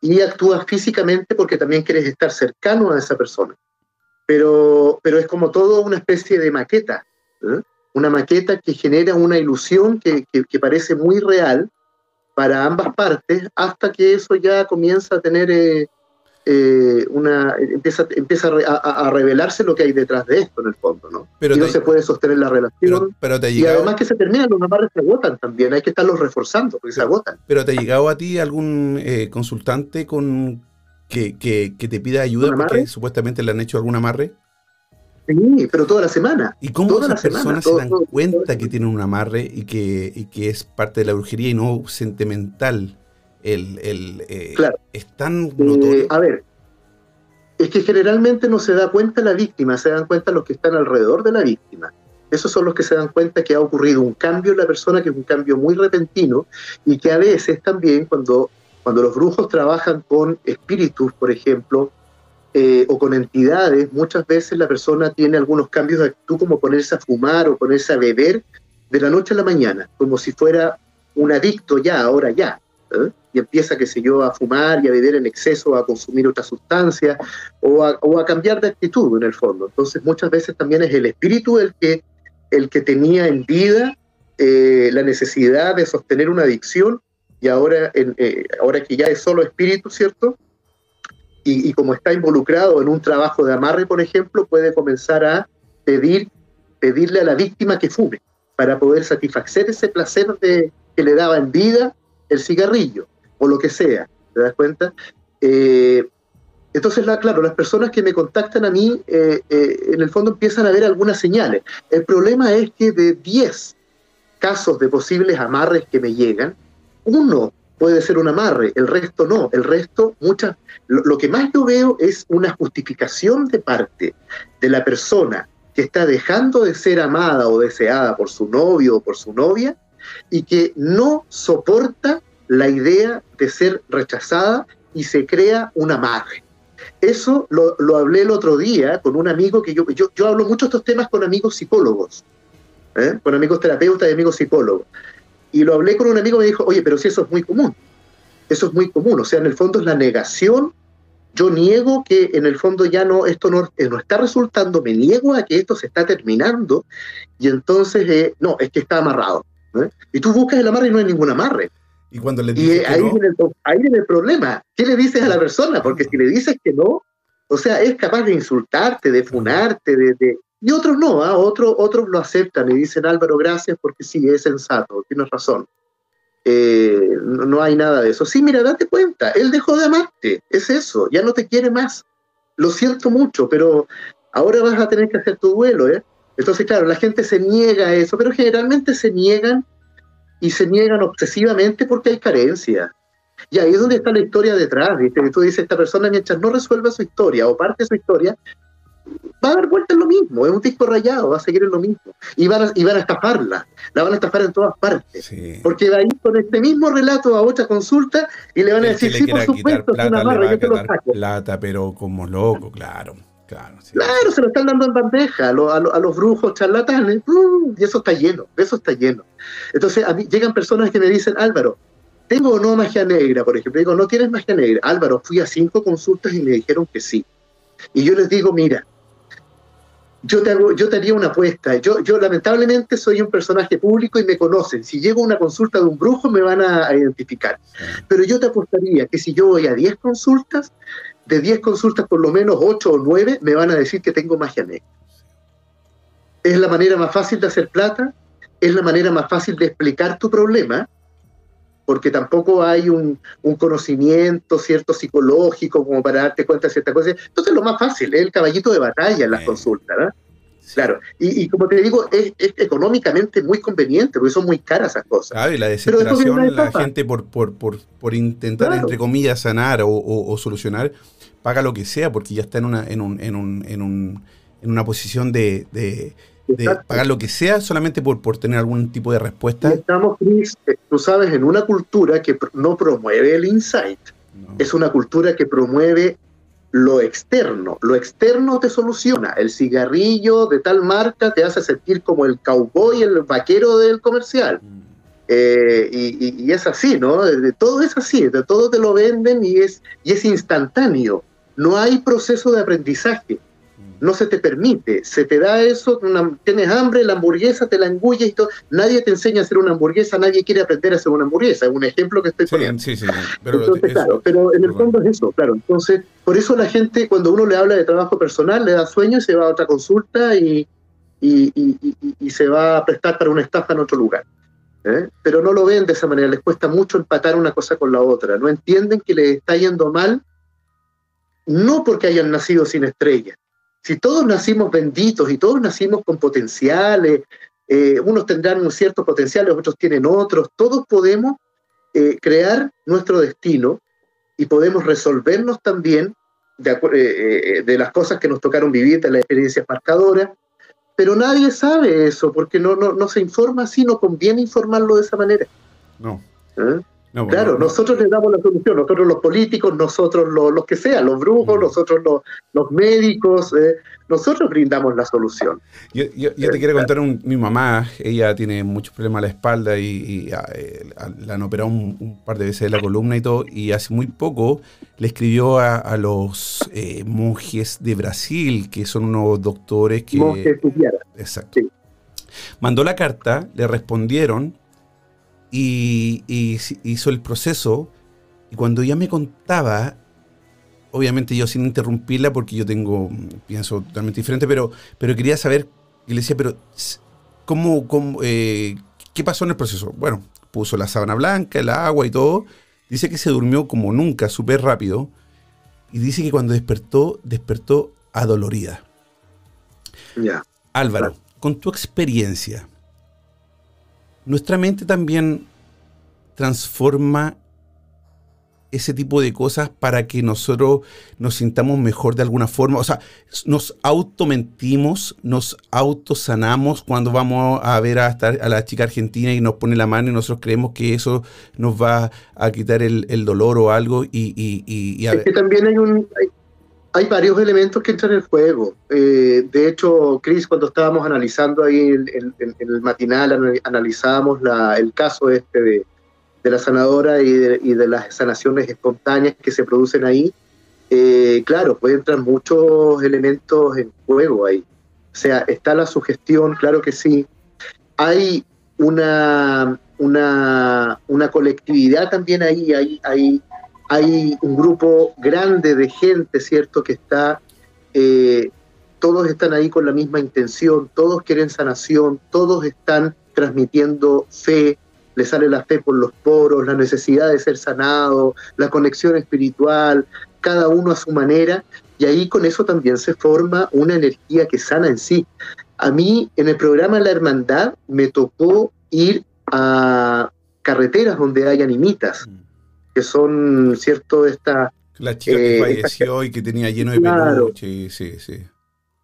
y actúa físicamente porque también quieres estar cercano a esa persona. Pero, pero es como todo una especie de maqueta, ¿eh? una maqueta que genera una ilusión que, que, que parece muy real, para ambas partes hasta que eso ya comienza a tener eh, una empieza, empieza a, revelarse lo que hay detrás de esto en el fondo, ¿no? Pero y no se puede sostener la relación. Pero, y además que se terminan, los amarres se agotan también, hay que estarlos reforzando porque se agotan. Pero ¿te ha llegado a ti algún eh, consultante con que, que, te pida ayuda porque supuestamente le han hecho algún amarre? Sí, pero toda la semana. ¿Y cómo las personas se dan cuenta que tienen un amarre y que, y que es parte de la brujería y no sentimental? El, el eh, es tan eh, a ver, es que generalmente no se da cuenta la víctima, se dan cuenta los que están alrededor de la víctima. Esos son los que se dan cuenta que ha ocurrido un cambio en la persona, que es un cambio muy repentino, y que a veces también cuando, cuando los brujos trabajan con espíritus, por ejemplo, eh, o con entidades, muchas veces la persona tiene algunos cambios de actitud, como ponerse a fumar o ponerse a beber de la noche a la mañana, como si fuera un adicto ya, ahora ya. ¿eh? Y empieza, qué sé yo, a fumar y a beber en exceso, a consumir otra sustancia o a, cambiar de actitud en el fondo. Entonces muchas veces también es el espíritu el que, el que tenía en vida eh, la necesidad de sostener una adicción y ahora, eh, ahora que ya es solo espíritu, ¿cierto? Y, como está involucrado en un trabajo de amarre, por ejemplo, puede comenzar a pedir, pedirle a la víctima que fume para poder satisfacer ese placer de, que le daba en vida el cigarrillo o lo que sea, ¿te das cuenta? Eh, entonces, la, claro, las personas que me contactan a mí, eh, eh, en el fondo empiezan a ver algunas señales. El problema es que de 10 casos de posibles amarres que me llegan, uno puede ser un amarre, el resto no. El resto, muchas, lo, que más yo veo es una justificación de parte de la persona que está dejando de ser amada o deseada por su novio o por su novia y que no soporta la idea de ser rechazada y se crea un amarre. Eso lo, hablé el otro día con un amigo que yo, yo, hablo mucho estos temas con amigos psicólogos, ¿eh? con amigos terapeutas y amigos psicólogos. Y lo hablé con un amigo y me dijo, oye, pero si eso es muy común, eso es muy común, o sea, en el fondo es la negación, yo niego que en el fondo ya no, esto no, eh, no está resultando, me niego a que esto se está terminando, y entonces, eh, no, es que está amarrado. Y tú buscas el amarre y no hay ningún amarre. Y cuando le dices ahí, viene el, ahí viene el problema. ¿Qué le dices a la persona? Porque si le dices que no, o sea, es capaz de insultarte, de funarte, de, y otros no, ¿ah? otros, otros lo aceptan y dicen, Álvaro, gracias porque sí, es sensato, tienes razón. Eh, no, hay nada de eso. Sí, mira, date cuenta, él dejó de amarte, es eso, ya no te quiere más. Lo siento mucho, pero ahora vas a tener que hacer tu duelo, ¿eh? Entonces, claro, la gente se niega a eso, pero generalmente se niegan y se niegan obsesivamente porque hay carencia. Y ahí es donde está la historia detrás, ¿viste? tú dices, esta persona mientras no resuelva su historia o parte de su historia, va a dar vuelta en lo mismo, es un disco rayado, va a seguir en lo mismo. Y van a, y van a estafarla, la van a estafar en todas partes. Porque va a ir con este mismo relato a otra consulta y le van a decir, sí, por supuesto, es una barra, yo te lo saco. Plata, pero como loco, claro. Claro, claro, se lo están dando en bandeja a, los brujos charlatanes, mm, y eso está lleno, eso está lleno. Entonces, a mí llegan personas que me dicen, Álvaro, ¿tengo o no magia negra? Por ejemplo, digo, ¿no tienes magia negra? Álvaro, fui a cinco consultas y me dijeron que sí. Y yo les digo, mira, yo te, hago, yo te haría una apuesta. Yo, yo lamentablemente soy un personaje público y me conocen. Si llego a una consulta de un brujo me van a, identificar. Pero yo te apostaría que si yo voy a 10 consultas, de 10 consultas, por lo menos 8 o 9 me van a decir que tengo magia negra. Es la manera más fácil de hacer plata, es la manera más fácil de explicar tu problema, porque tampoco hay un, conocimiento cierto psicológico como para darte cuenta de ciertas cosas. Entonces lo más fácil es el caballito de batalla en las consultas, ¿verdad? Claro, y, como te digo, es, económicamente muy conveniente, porque son muy caras esas cosas. Claro, y la desesperación, la gente por, por, por, por intentar, entre comillas, sanar o, solucionar, paga lo que sea, porque ya está en una, en un, en un, en un, en una posición de, de, pagar lo que sea solamente por, por tener algún tipo de respuesta. estamos, eh, tú sabes, en una cultura que no promueve el insight. Es una cultura que promueve lo externo. Lo externo te soluciona. El cigarrillo de tal marca te hace sentir como el cowboy, el vaquero del comercial. Mm. Eh, y, es así, ¿no? Todo es así, de todo te lo venden y es, y es instantáneo. No hay proceso de aprendizaje. Mm. no se te permite, se te da eso, tienes hambre, la hamburguesa te la engulles y todo. Nadie te enseña a hacer una hamburguesa, nadie quiere aprender a hacer una hamburguesa, es un ejemplo que estoy poniendo. Sí, sí, pero, Entonces, claro, pero en el fondo es eso, claro. Entonces, por eso la gente, cuando uno le habla de trabajo personal, le da sueño y se va a otra consulta y, y, se va a prestar para una estafa en otro lugar. ¿eh? Pero no lo ven de esa manera, les cuesta mucho empatar una cosa con la otra, no entienden que les está yendo mal, no porque hayan nacido sin estrellas, si todos nacimos benditos y todos nacimos con potenciales, eh, unos tendrán ciertos potenciales, otros tienen otros, todos podemos eh, crear nuestro destino y podemos resolvernos también de, eh, de, las cosas que nos tocaron vivir, de las experiencias marcadoras, pero nadie sabe eso porque no, no, no se informa así, no conviene informarlo de esa manera. No claro, nosotros le damos la solución, nosotros los políticos, nosotros los, que sean, los brujos, nosotros los, médicos, eh, nosotros brindamos la solución. Yo, te quiero contar, mi mamá, ella tiene muchos problemas a la espalda y, ah, eh, la han operado un, par de veces de la columna y todo, y hace muy poco le escribió a, los eh, monjes de Brasil, que son unos doctores que... Monjes Exacto. Mandó la carta, le respondieron y, hizo el proceso. Y cuando ella me contaba, obviamente yo sin interrumpirla, porque yo tengo, pienso totalmente diferente, pero, pero quería saber, y le decía, pero ¿cómo, cómo eh, qué pasó en el proceso? Bueno, puso la sábana blanca, el agua y todo. Dice que se durmió como nunca, súper rápido. Y dice que cuando despertó, despertó adolorida. Ya. Álvaro, con tu experiencia, nuestra mente también transforma ese tipo de cosas para que nosotros nos sintamos mejor de alguna forma. O sea, nos automentimos, nos autosanamos cuando vamos a ver a, a la chica argentina y nos pone la mano y nosotros creemos que eso nos va a quitar el, dolor o algo. Y, y, es que también hay un, hay varios elementos que entran en juego. Eh, de hecho, Cris, cuando estábamos analizando ahí en el, matinal, analizábamos el caso este de, la sanadora y de, las sanaciones espontáneas que se producen ahí. Eh, claro, pues entrar muchos elementos en juego ahí. O sea, está la sugestión, claro que sí. Hay una, una, una colectividad también ahí, hay, hay hay un grupo grande de gente, ¿cierto?, que está, eh, todos están ahí con la misma intención, todos quieren sanación, todos están transmitiendo fe, le sale la fe por los poros, la necesidad de ser sanado, la conexión espiritual, cada uno a su manera, y ahí con eso también se forma una energía que sana en sí. A mí en el programa La Hermandad me tocó ir a carreteras donde hay animitas. Mm que son, ¿cierto? Esta, la chica que eh, falleció y que tenía lleno de claro, sí, sí, sí.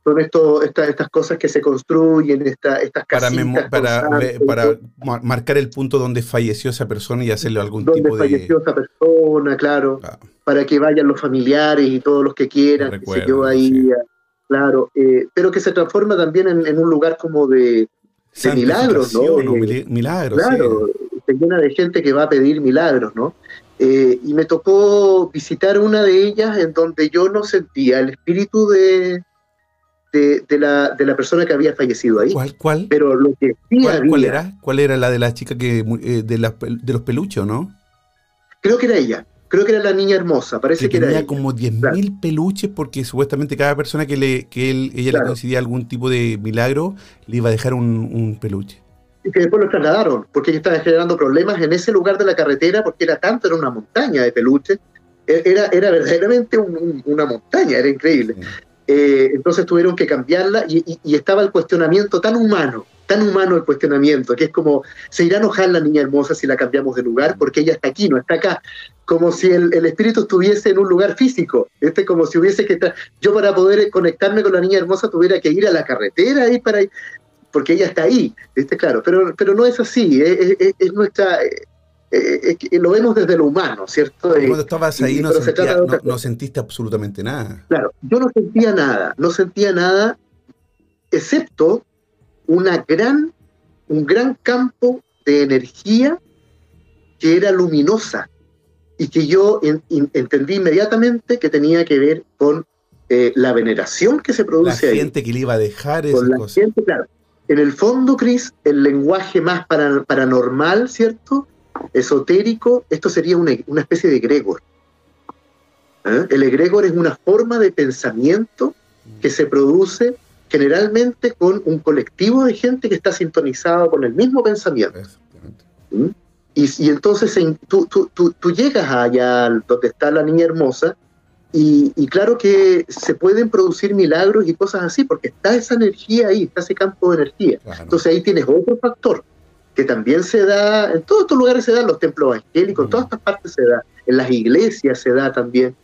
Son esto, estas cosas que se construyen, esta, estas para, para, para, marcar el punto donde falleció esa persona y hacerle algún tipo de... Donde falleció esa persona, claro, Para que vayan los familiares y todos los que quieran, Recuerdo, ahí, claro. Eh, pero que se transforma también en, un lugar como de, milagros, ¿no? milagros, claro, se llena de gente que va a pedir milagros, ¿no? Eh, y me tocó visitar una de ellas en donde yo no sentía el espíritu de, de, la, de la, persona que había fallecido ahí. ¿Cuál? cuál? Pero lo que ¿Cuál, era? ¿Cuál era la de la chica que eh, de, de los peluchos, no? Creo que era ella. Creo que era la niña hermosa, parece que, tenía como 10.000 peluches porque supuestamente cada persona que, le, que él, ella le coincidía algún tipo de milagro le iba a dejar un, un peluche y que después lo trasladaron, porque ella estaba generando problemas en ese lugar de la carretera, porque era tanto, era una montaña de peluches, e-, era, era verdaderamente una montaña, era increíble. Eh, entonces tuvieron que cambiarla y, estaba el cuestionamiento tan humano, tan humano el cuestionamiento, que es como, ¿se irá a enojar la niña hermosa si la cambiamos de lugar? Porque ella está aquí, no está acá. Como si el, espíritu estuviese en un lugar físico, este como si hubiese que estar, yo para poder conectarme con la niña hermosa tuviera que ir a la carretera y para porque ella está ahí, ¿viste? Claro, pero, pero no es así, es, nuestra... lo vemos desde lo humano, ¿cierto? Cuando estabas ahí no, no, sentiste absolutamente nada. Claro, yo no sentía nada, no sentía nada, excepto una gran, un gran campo de energía que era luminosa y que yo entendí inmediatamente que tenía que ver con eh, la veneración que se produce la gente que le iba a dejar esas con la cosas. gente, claro. En el fondo, Cris, el lenguaje más para- paranormal, ¿cierto? Esotérico, esto sería una, una especie de egregor. ¿Eh? El egregor es una forma de pensamiento que se produce generalmente con un colectivo de gente que está sintonizado con el mismo pensamiento. ¿Mm? Y, y entonces en- tú, tú- tú- tú llegas allá al- donde está la niña hermosa y, y claro que se pueden producir milagros y cosas así porque está esa energía ahí, está ese campo de energía. Claro. Entonces ahí tienes otro factor que también se da, en todos estos lugares se da, en los templos evangélicos, en todas estas partes se da, en las iglesias se da también.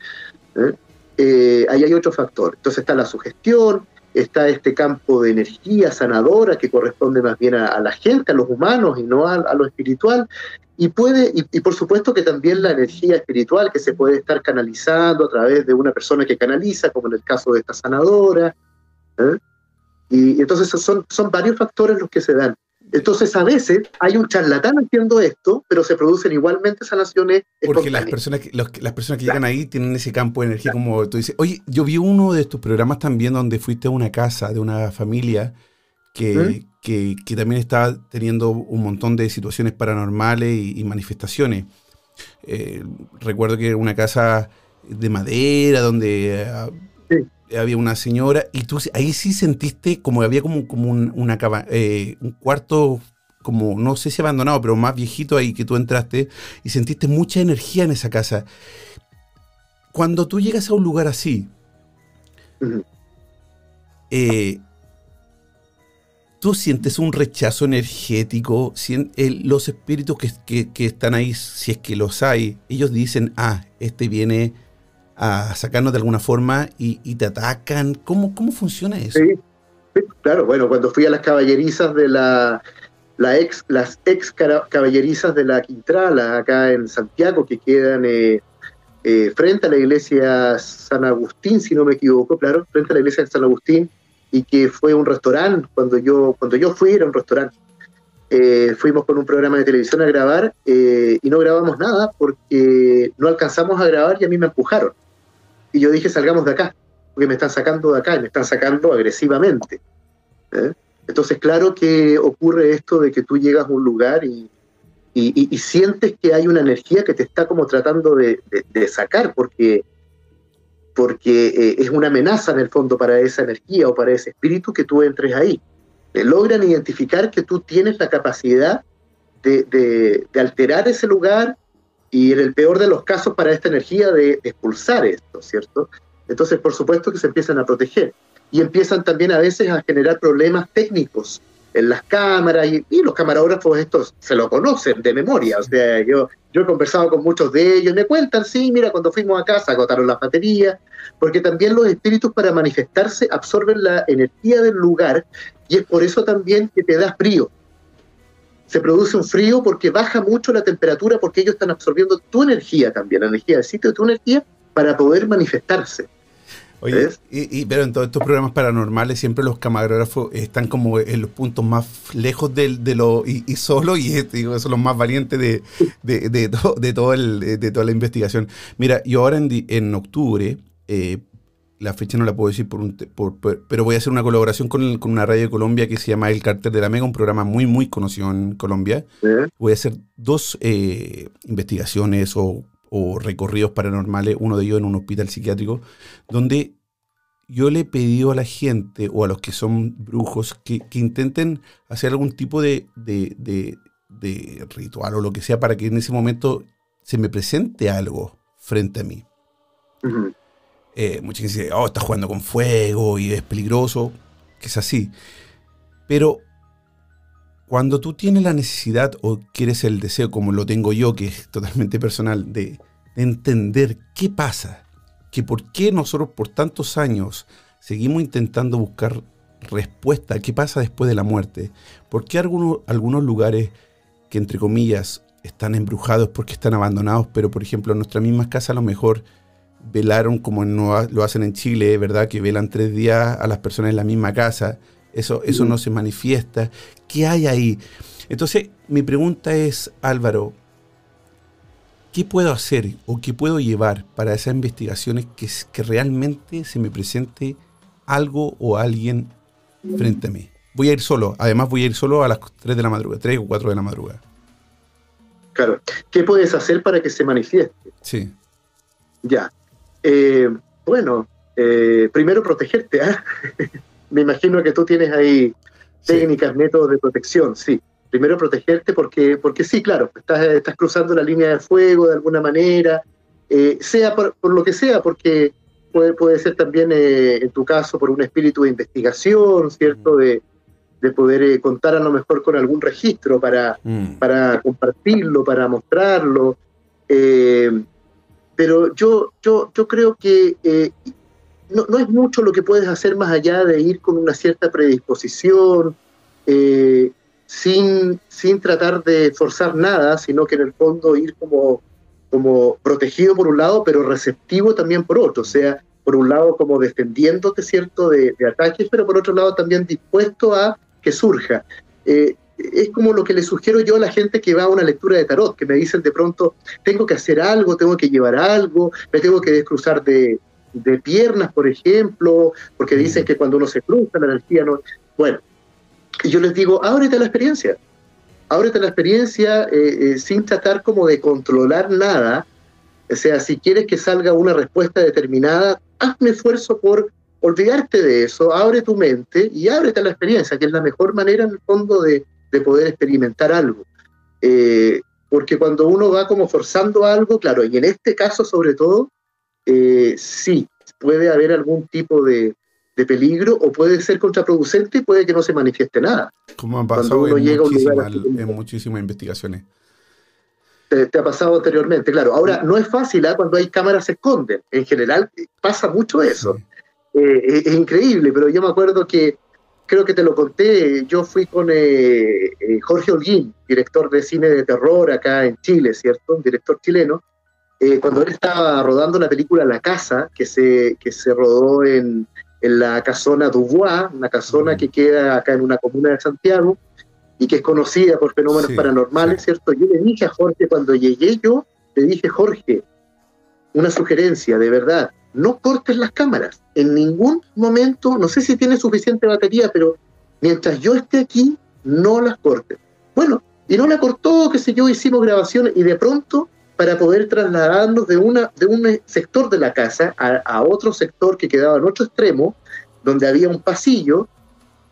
¿eh? Eh, ahí hay otro factor. Entonces está la sugestión, está este campo de energía sanadora que corresponde más bien a, a la gente, a los humanos y no a, a lo espiritual. Y puede, y, y por supuesto que también la energía espiritual que se puede estar canalizando a través de una persona que canaliza, como en el caso de esta sanadora. ¿eh? Y, y entonces son, son varios factores los que se dan. Entonces a veces hay un charlatán haciendo esto, pero se producen igualmente sanaciones Porque las personas, que, los las personas que llegan ahí tienen ese campo de energía, como tú dices. Oye, yo vi uno de estos programas también donde fuiste a una casa de una familia que, ¿Mm? que, que también estaba teniendo un montón de situaciones paranormales y, y manifestaciones. Eh, recuerdo que era una casa de madera donde ah, Sí. Había una señora y tú ahí sí sentiste como había como, como un, una eh, un cuarto como no sé si abandonado, pero más viejito ahí que tú entraste y sentiste mucha energía en esa casa. Cuando tú llegas a un lugar así, eh, tú sientes un rechazo energético, los espíritus que, que- que están ahí, si es que los hay, ellos dicen, ah, este viene a sacarnos de alguna forma y, te atacan. ¿Cómo, ¿Cómo funciona eso? Sí, claro, bueno, cuando fui a las caballerizas de la, la ex, las ex caballerizas de la Quintrala, acá en Santiago, que quedan eh, eh, frente a la iglesia San Agustín, si no me equivoco, claro, frente a la iglesia de San Agustín, y que fue un restaurante, cuando yo, cuando yo fui era un restaurante. Eh, fuimos con un programa de televisión a grabar eh, y no grabamos nada porque no alcanzamos a grabar y a mí me empujaron. Y yo dije, salgamos de acá porque me están sacando de acá me están sacando agresivamente. ¿eh? Entonces, claro que ocurre esto de que tú llegas a un lugar y, y- sientes que hay una energía que te está como tratando de, de- sacar, porque, porque eh, es una amenaza en el fondo para esa energía o para ese espíritu que tú entres ahí. Eh, logran identificar que tú tienes la capacidad de- de alterar ese lugar y en el peor de los casos para esta energía de, de expulsar esto, ¿cierto? Entonces, por supuesto que se empiezan a proteger y empiezan también a veces a generar problemas técnicos en las cámaras y, y los camarógrafos estos se lo conocen de memoria, o sea, yo, yo he conversado con muchos de ellos, me cuentan, sí, mira, cuando fuimos a casa agotaron las baterías, porque también los espíritus para manifestarse absorben la energía del lugar y es por eso también que te da frío. Se produce un frío porque baja mucho la temperatura porque ellos están absorbiendo tu energía también, la energía del sitio, tu energía, para poder manifestarse. Oye, y, y- pero en todos estos programas paranormales siempre los camarógrafos están como en los puntos más lejos del, de lo y, y solo y este, digo, son los más valientes de, de, de to- de todo el, de toda la investigación. Mira, yo ahora en, en octubre, eh, la fecha no la puedo decir por un te- por- por- pero voy a hacer una colaboración con, el- con una radio de Colombia que se llama El Cartel de la Mega, un programa muy muy conocido en Colombia voy a hacer dos eh, investigaciones o, o recorridos paranormales, uno de ellos en un hospital psiquiátrico, donde yo le he pedido a la gente o a los que son brujos que, que intenten hacer algún tipo de, de- de- de ritual o lo que sea para que en ese momento se me presente algo frente a mí. Ujú. Eh, mucha gente dice, oh, está jugando con fuego y es peligroso, que es así. Pero cuando tú tienes la necesidad o quieres el deseo, como lo tengo yo, que es totalmente personal, de, de entender qué pasa, que por qué nosotros por tantos años seguimos intentando buscar respuesta, qué pasa después de la muerte, por qué algunos, algunos lugares que entre comillas están embrujados porque están abandonados, pero por ejemplo en nuestra misma casa a lo mejor velaron como no lo hacen en Chile, ¿verdad? Que velan tres días a las personas en la misma casa. Eso, eso no se manifiesta. ¿Qué hay ahí? Entonces, mi pregunta es, Álvaro, ¿qué puedo hacer o qué puedo llevar para esas investigaciones que, que realmente se me presente algo o alguien frente a mí? Voy a ir solo, además voy a ir solo a las 3 de la madrugada, 3 o 4 de la madrugada. Claro, ¿qué puedes hacer para que se manifieste? Sí. Ya. Eh, bueno, eh, primero protegerte. ¿ah? <laughs> Me imagino que tú tienes ahí técnicas, métodos de protección, sí. Primero protegerte porque, porque sí, claro, estás, estás cruzando la línea de fuego de alguna manera, eh, sea por, lo que sea, porque puede, puede ser también, en tu caso, por un espíritu de investigación, ¿cierto? De, de poder contar a lo mejor con algún registro para, mm. para compartirlo, para mostrarlo. Pero yo, yo, yo creo que no, no, es mucho lo que puedes hacer más allá de ir con una cierta predisposición, eh, sin, sin tratar de forzar nada, sino que en el fondo ir como, como protegido por un lado, pero receptivo también por otro. O sea, por un lado como defendiéndote, ¿cierto?, de, ataques, pero por otro lado también dispuesto a que surja. Eh, es como lo que le sugiero yo a la gente que va a una lectura de tarot, que me dicen de pronto, tengo que hacer algo, tengo que llevar algo, me tengo que descruzar de, de piernas, por ejemplo, porque dicen que cuando uno se cruza la energía no... Bueno, yo les digo, ábrete la experiencia, ábrete la experiencia eh, eh, sin tratar como de controlar nada, o sea, si quieres que salga una respuesta determinada, haz un esfuerzo por olvidarte de eso, abre tu mente y ábrete a la experiencia, que es la mejor manera en el fondo de, poder experimentar algo. Eh, porque cuando uno va como forzando algo, claro, y en este caso sobre todo, eh, sí, puede haber algún tipo de, peligro o puede ser contraproducente y puede que no se manifieste nada. Como ha pasado en, muchísimas investigaciones. Te, ha pasado anteriormente, claro. Ahora, no es fácil ¿ah? cuando hay cámaras se esconden. En general pasa mucho eso. Eh, es, increíble, pero yo me acuerdo que, creo que te lo conté, yo fui con eh, Jorge Holguín, director de cine de terror acá en Chile, ¿cierto? Un director chileno. Eh, cuando él estaba rodando la película La Casa, que se, que se rodó en, en la casona Dubois, una casona que queda acá en una comuna de Santiago y que es conocida por fenómenos paranormales, ¿cierto? Yo le dije a Jorge, cuando llegué yo, le dije, Jorge, una sugerencia, de verdad, no cortes las cámaras. En ningún momento, no sé si tiene suficiente batería, pero mientras yo esté aquí, no las cortes. Bueno, y no la cortó, qué sé yo, hicimos grabaciones y de pronto para poder trasladarnos de, una, de un sector de la casa a, otro sector que quedaba en otro extremo, donde había un pasillo.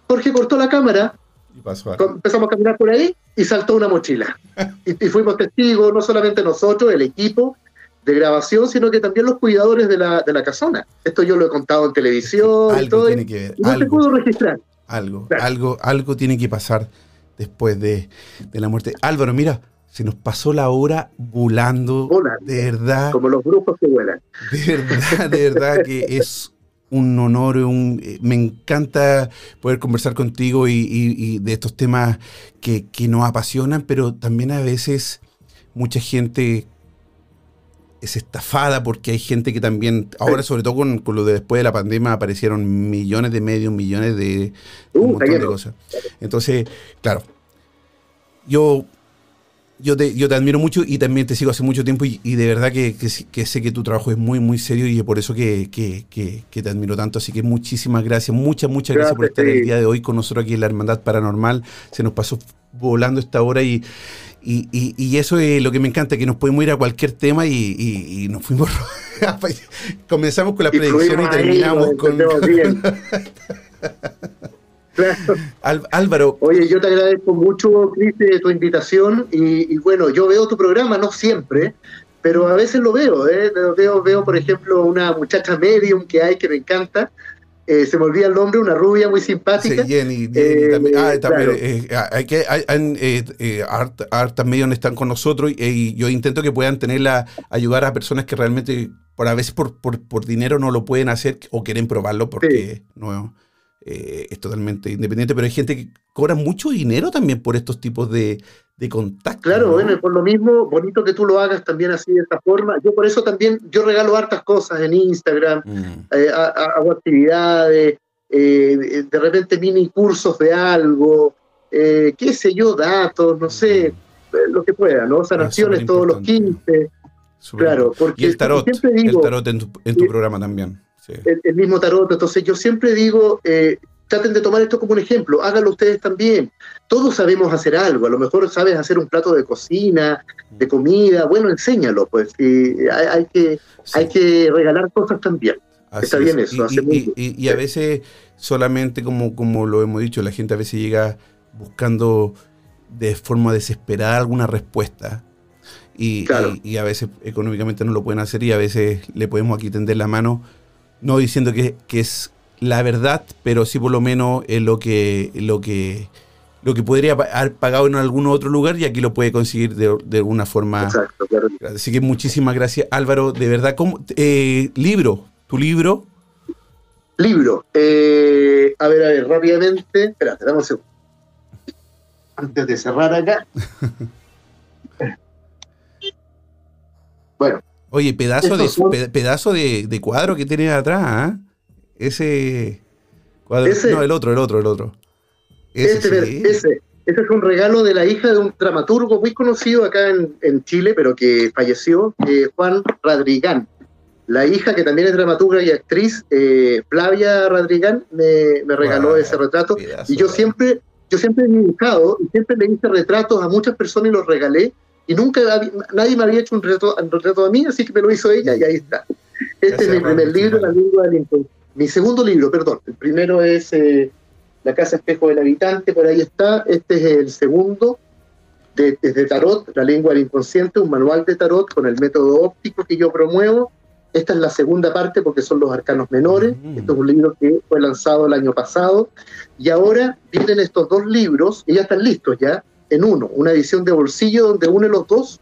Jorge cortó la cámara, empezamos a caminar por ahí y saltó una mochila. <laughs> y, fuimos testigos, no solamente nosotros, el equipo de grabación, sino que también los cuidadores de la, de la casona. Esto yo lo he contado en televisión y todo. Tiene que ver. no se pudo registrar. Algo, algo, algo tiene que pasar después de, de la muerte. Álvaro, mira, se nos pasó la hora volando. De verdad. Como los brujos que vuelan. De verdad, de verdad que <laughs> es un honor, un, eh, me encanta poder conversar contigo y, de estos temas que, nos apasionan, pero también a veces mucha gente es estafada porque hay gente que también, ahora sobre todo con, lo de después de la pandemia aparecieron millones de medios, millones de, un uh, montón de cosas. Entonces, claro, yo yo te, yo te admiro mucho y también te sigo hace mucho tiempo y, de verdad que, sé que tu trabajo es muy, muy serio y es por eso que, te admiro tanto. Así que muchísimas gracias, muchas, muchas gracias, por estar el día de hoy con nosotros aquí en la Hermandad Paranormal. Se nos pasó volando esta hora y, y, eso es lo que me encanta, que nos podemos ir a cualquier tema y, nos fuimos... <laughs> Comenzamos con la predicción y terminamos con... <laughs> <laughs> Álvaro. Oye, yo te agradezco mucho, Cris, tu invitación y, bueno, yo veo tu programa, no siempre, pero a veces lo veo, ¿eh? veo, veo, por ejemplo, una muchacha medium que hay que me encanta, eh, se me olvida el nombre, una rubia muy simpática. Sí, Jenny, eh, también, ah, también eh, hay que, hay, eh, hartas medios están con nosotros y, yo intento que puedan tenerla, ayudar a personas que realmente, por a veces por, por, por dinero no lo pueden hacer o quieren probarlo porque no eh, es totalmente independiente, pero hay gente que cobra mucho dinero también por estos tipos de, de contactos. Claro, bueno, por lo mismo, bonito que tú lo hagas también así de esta forma. Yo por eso también, yo regalo hartas cosas en Instagram, mm. eh, hago actividades, eh, de repente mini cursos de algo, qué sé yo, datos, no sé, mm. lo que pueda, ¿no? Sanaciones todos los 15. claro, porque y el tarot, el tarot en tu, en tu programa también. El, mismo tarot, entonces yo siempre digo, eh, traten de tomar esto como un ejemplo, háganlo ustedes también. Todos sabemos hacer algo, a lo mejor sabes hacer un plato de cocina, de comida, bueno, enséñalo, pues. Y hay, que, hay que regalar cosas también. Está bien eso. Y, y, a veces solamente, como, como lo hemos dicho, la gente a veces llega buscando de forma desesperada alguna respuesta. Y, y, a veces económicamente no lo pueden hacer y a veces le podemos aquí tender la mano, no diciendo que, que es la verdad, pero sí por lo menos es lo que, lo que, lo que podría haber pagado en algún otro lugar y aquí lo puede conseguir de, de alguna forma. Exacto, claro. Así que muchísimas gracias Álvaro, de verdad. ¿cómo, eh, libro, tu libro. Libro. Eh, a ver, a ver, rápidamente. Espérate, dame un segundo antes de cerrar acá. <laughs> bueno. Oye, pedazo de pedazo de, cuadro que tienes atrás, ¿ah? Ese cuadro. no, el otro, el otro, el otro. Ese, ese, ese, es un regalo de la hija de un dramaturgo muy conocido acá en, Chile, pero que falleció, eh, Juan Radrigán. La hija, que también es dramaturga y actriz, eh, Flavia Radrigán, me, regaló ese retrato. Y yo siempre yo siempre he dibujado y siempre le hice retratos a muchas personas y los regalé y nunca nadie me había hecho un retrato, un retrato a mí, así que me lo hizo ella y ahí está. Este es mi primer libro, La lengua del Mi segundo libro, perdón. El primero es eh, La Casa Espejo del Habitante, por ahí está. Este es el segundo, de, desde Tarot, La Lengua del Inconsciente, un manual de Tarot con el método óptico que yo promuevo. Esta es la segunda parte porque son los arcanos menores. Mm. Esto es un libro que fue lanzado el año pasado. Y ahora vienen estos dos libros, y ya están listos ya, en uno, una edición de bolsillo donde une los dos.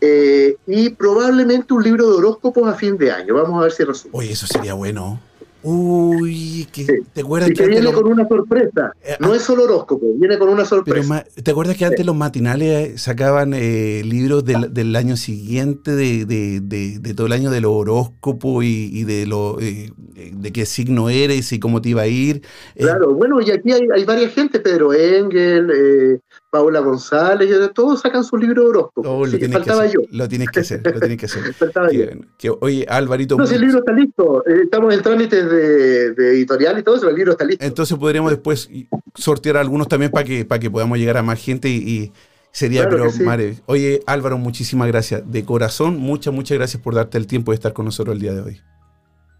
Eh, y probablemente un libro de horóscopos a fin de año. Vamos a ver si resulta. Oye, eso sería bueno. Uy, que te acuerdas que, viene con una sorpresa. Eh, no ah. es solo horóscopo, viene con una sorpresa. ¿Te acuerdas que antes los matinales eh, sacaban eh, libros del, año siguiente, de, de, todo el año de los horóscopos y, de lo de qué signo eres y cómo te iba a ir? Claro, bueno, y aquí hay, hay varias gente, Pedro Engel, Paula González, todos sacan su libro de horóscopo. Oh, lo, tienes que hacer, lo tienes que hacer, lo tienes que hacer. faltaba yo. Que, oye, Alvarito. No, el libro está listo. Eh, estamos en trámites de, editorial y todo eso, el libro está listo. Entonces podríamos después sortear algunos también para que, para que podamos llegar a más gente y, sería, pero, Mare. Oye, Álvaro, muchísimas gracias. De corazón, muchas, muchas gracias por darte el tiempo de estar con nosotros el día de hoy.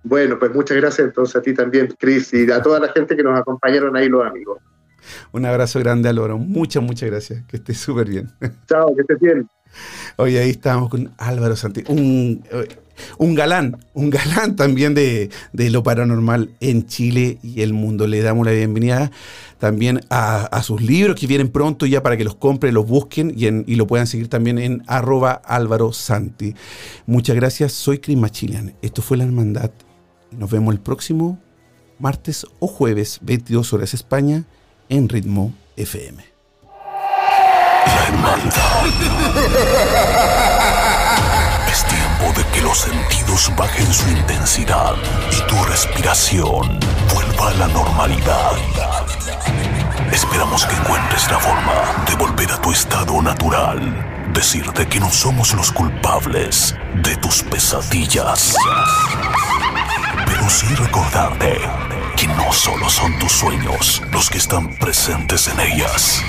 Bueno, pues muchas gracias entonces a ti también, Cris, y a toda la gente que nos acompañaron ahí, los amigos. Un abrazo grande, Álvaro. Muchas, muchas gracias. Que estés súper bien. Chao, que estés bien. Hoy ahí estamos con Álvaro Santi, un, un galán, un galán también de, lo paranormal en Chile y el mundo. Le damos la bienvenida también a, sus libros que vienen pronto ya para que los compren, los busquen y, y lo puedan seguir también en arroba Álvaro Santi. Muchas gracias, soy Cris Machilian. Esto fue La Hermandad. Nos vemos el próximo martes o jueves, 22 horas España en Ritmo FM. La hermandad. Es tiempo de que los sentidos bajen su intensidad y tu respiración vuelva a la normalidad. Esperamos que encuentres la forma de volver a tu estado natural. Decirte que no somos los culpables de tus pesadillas. Pero sí recordarte que no solo son tus sueños los que están presentes en ellas.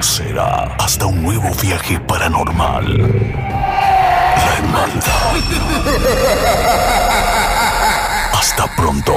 Será hasta un nuevo viaje paranormal. La hermandad. Hasta pronto.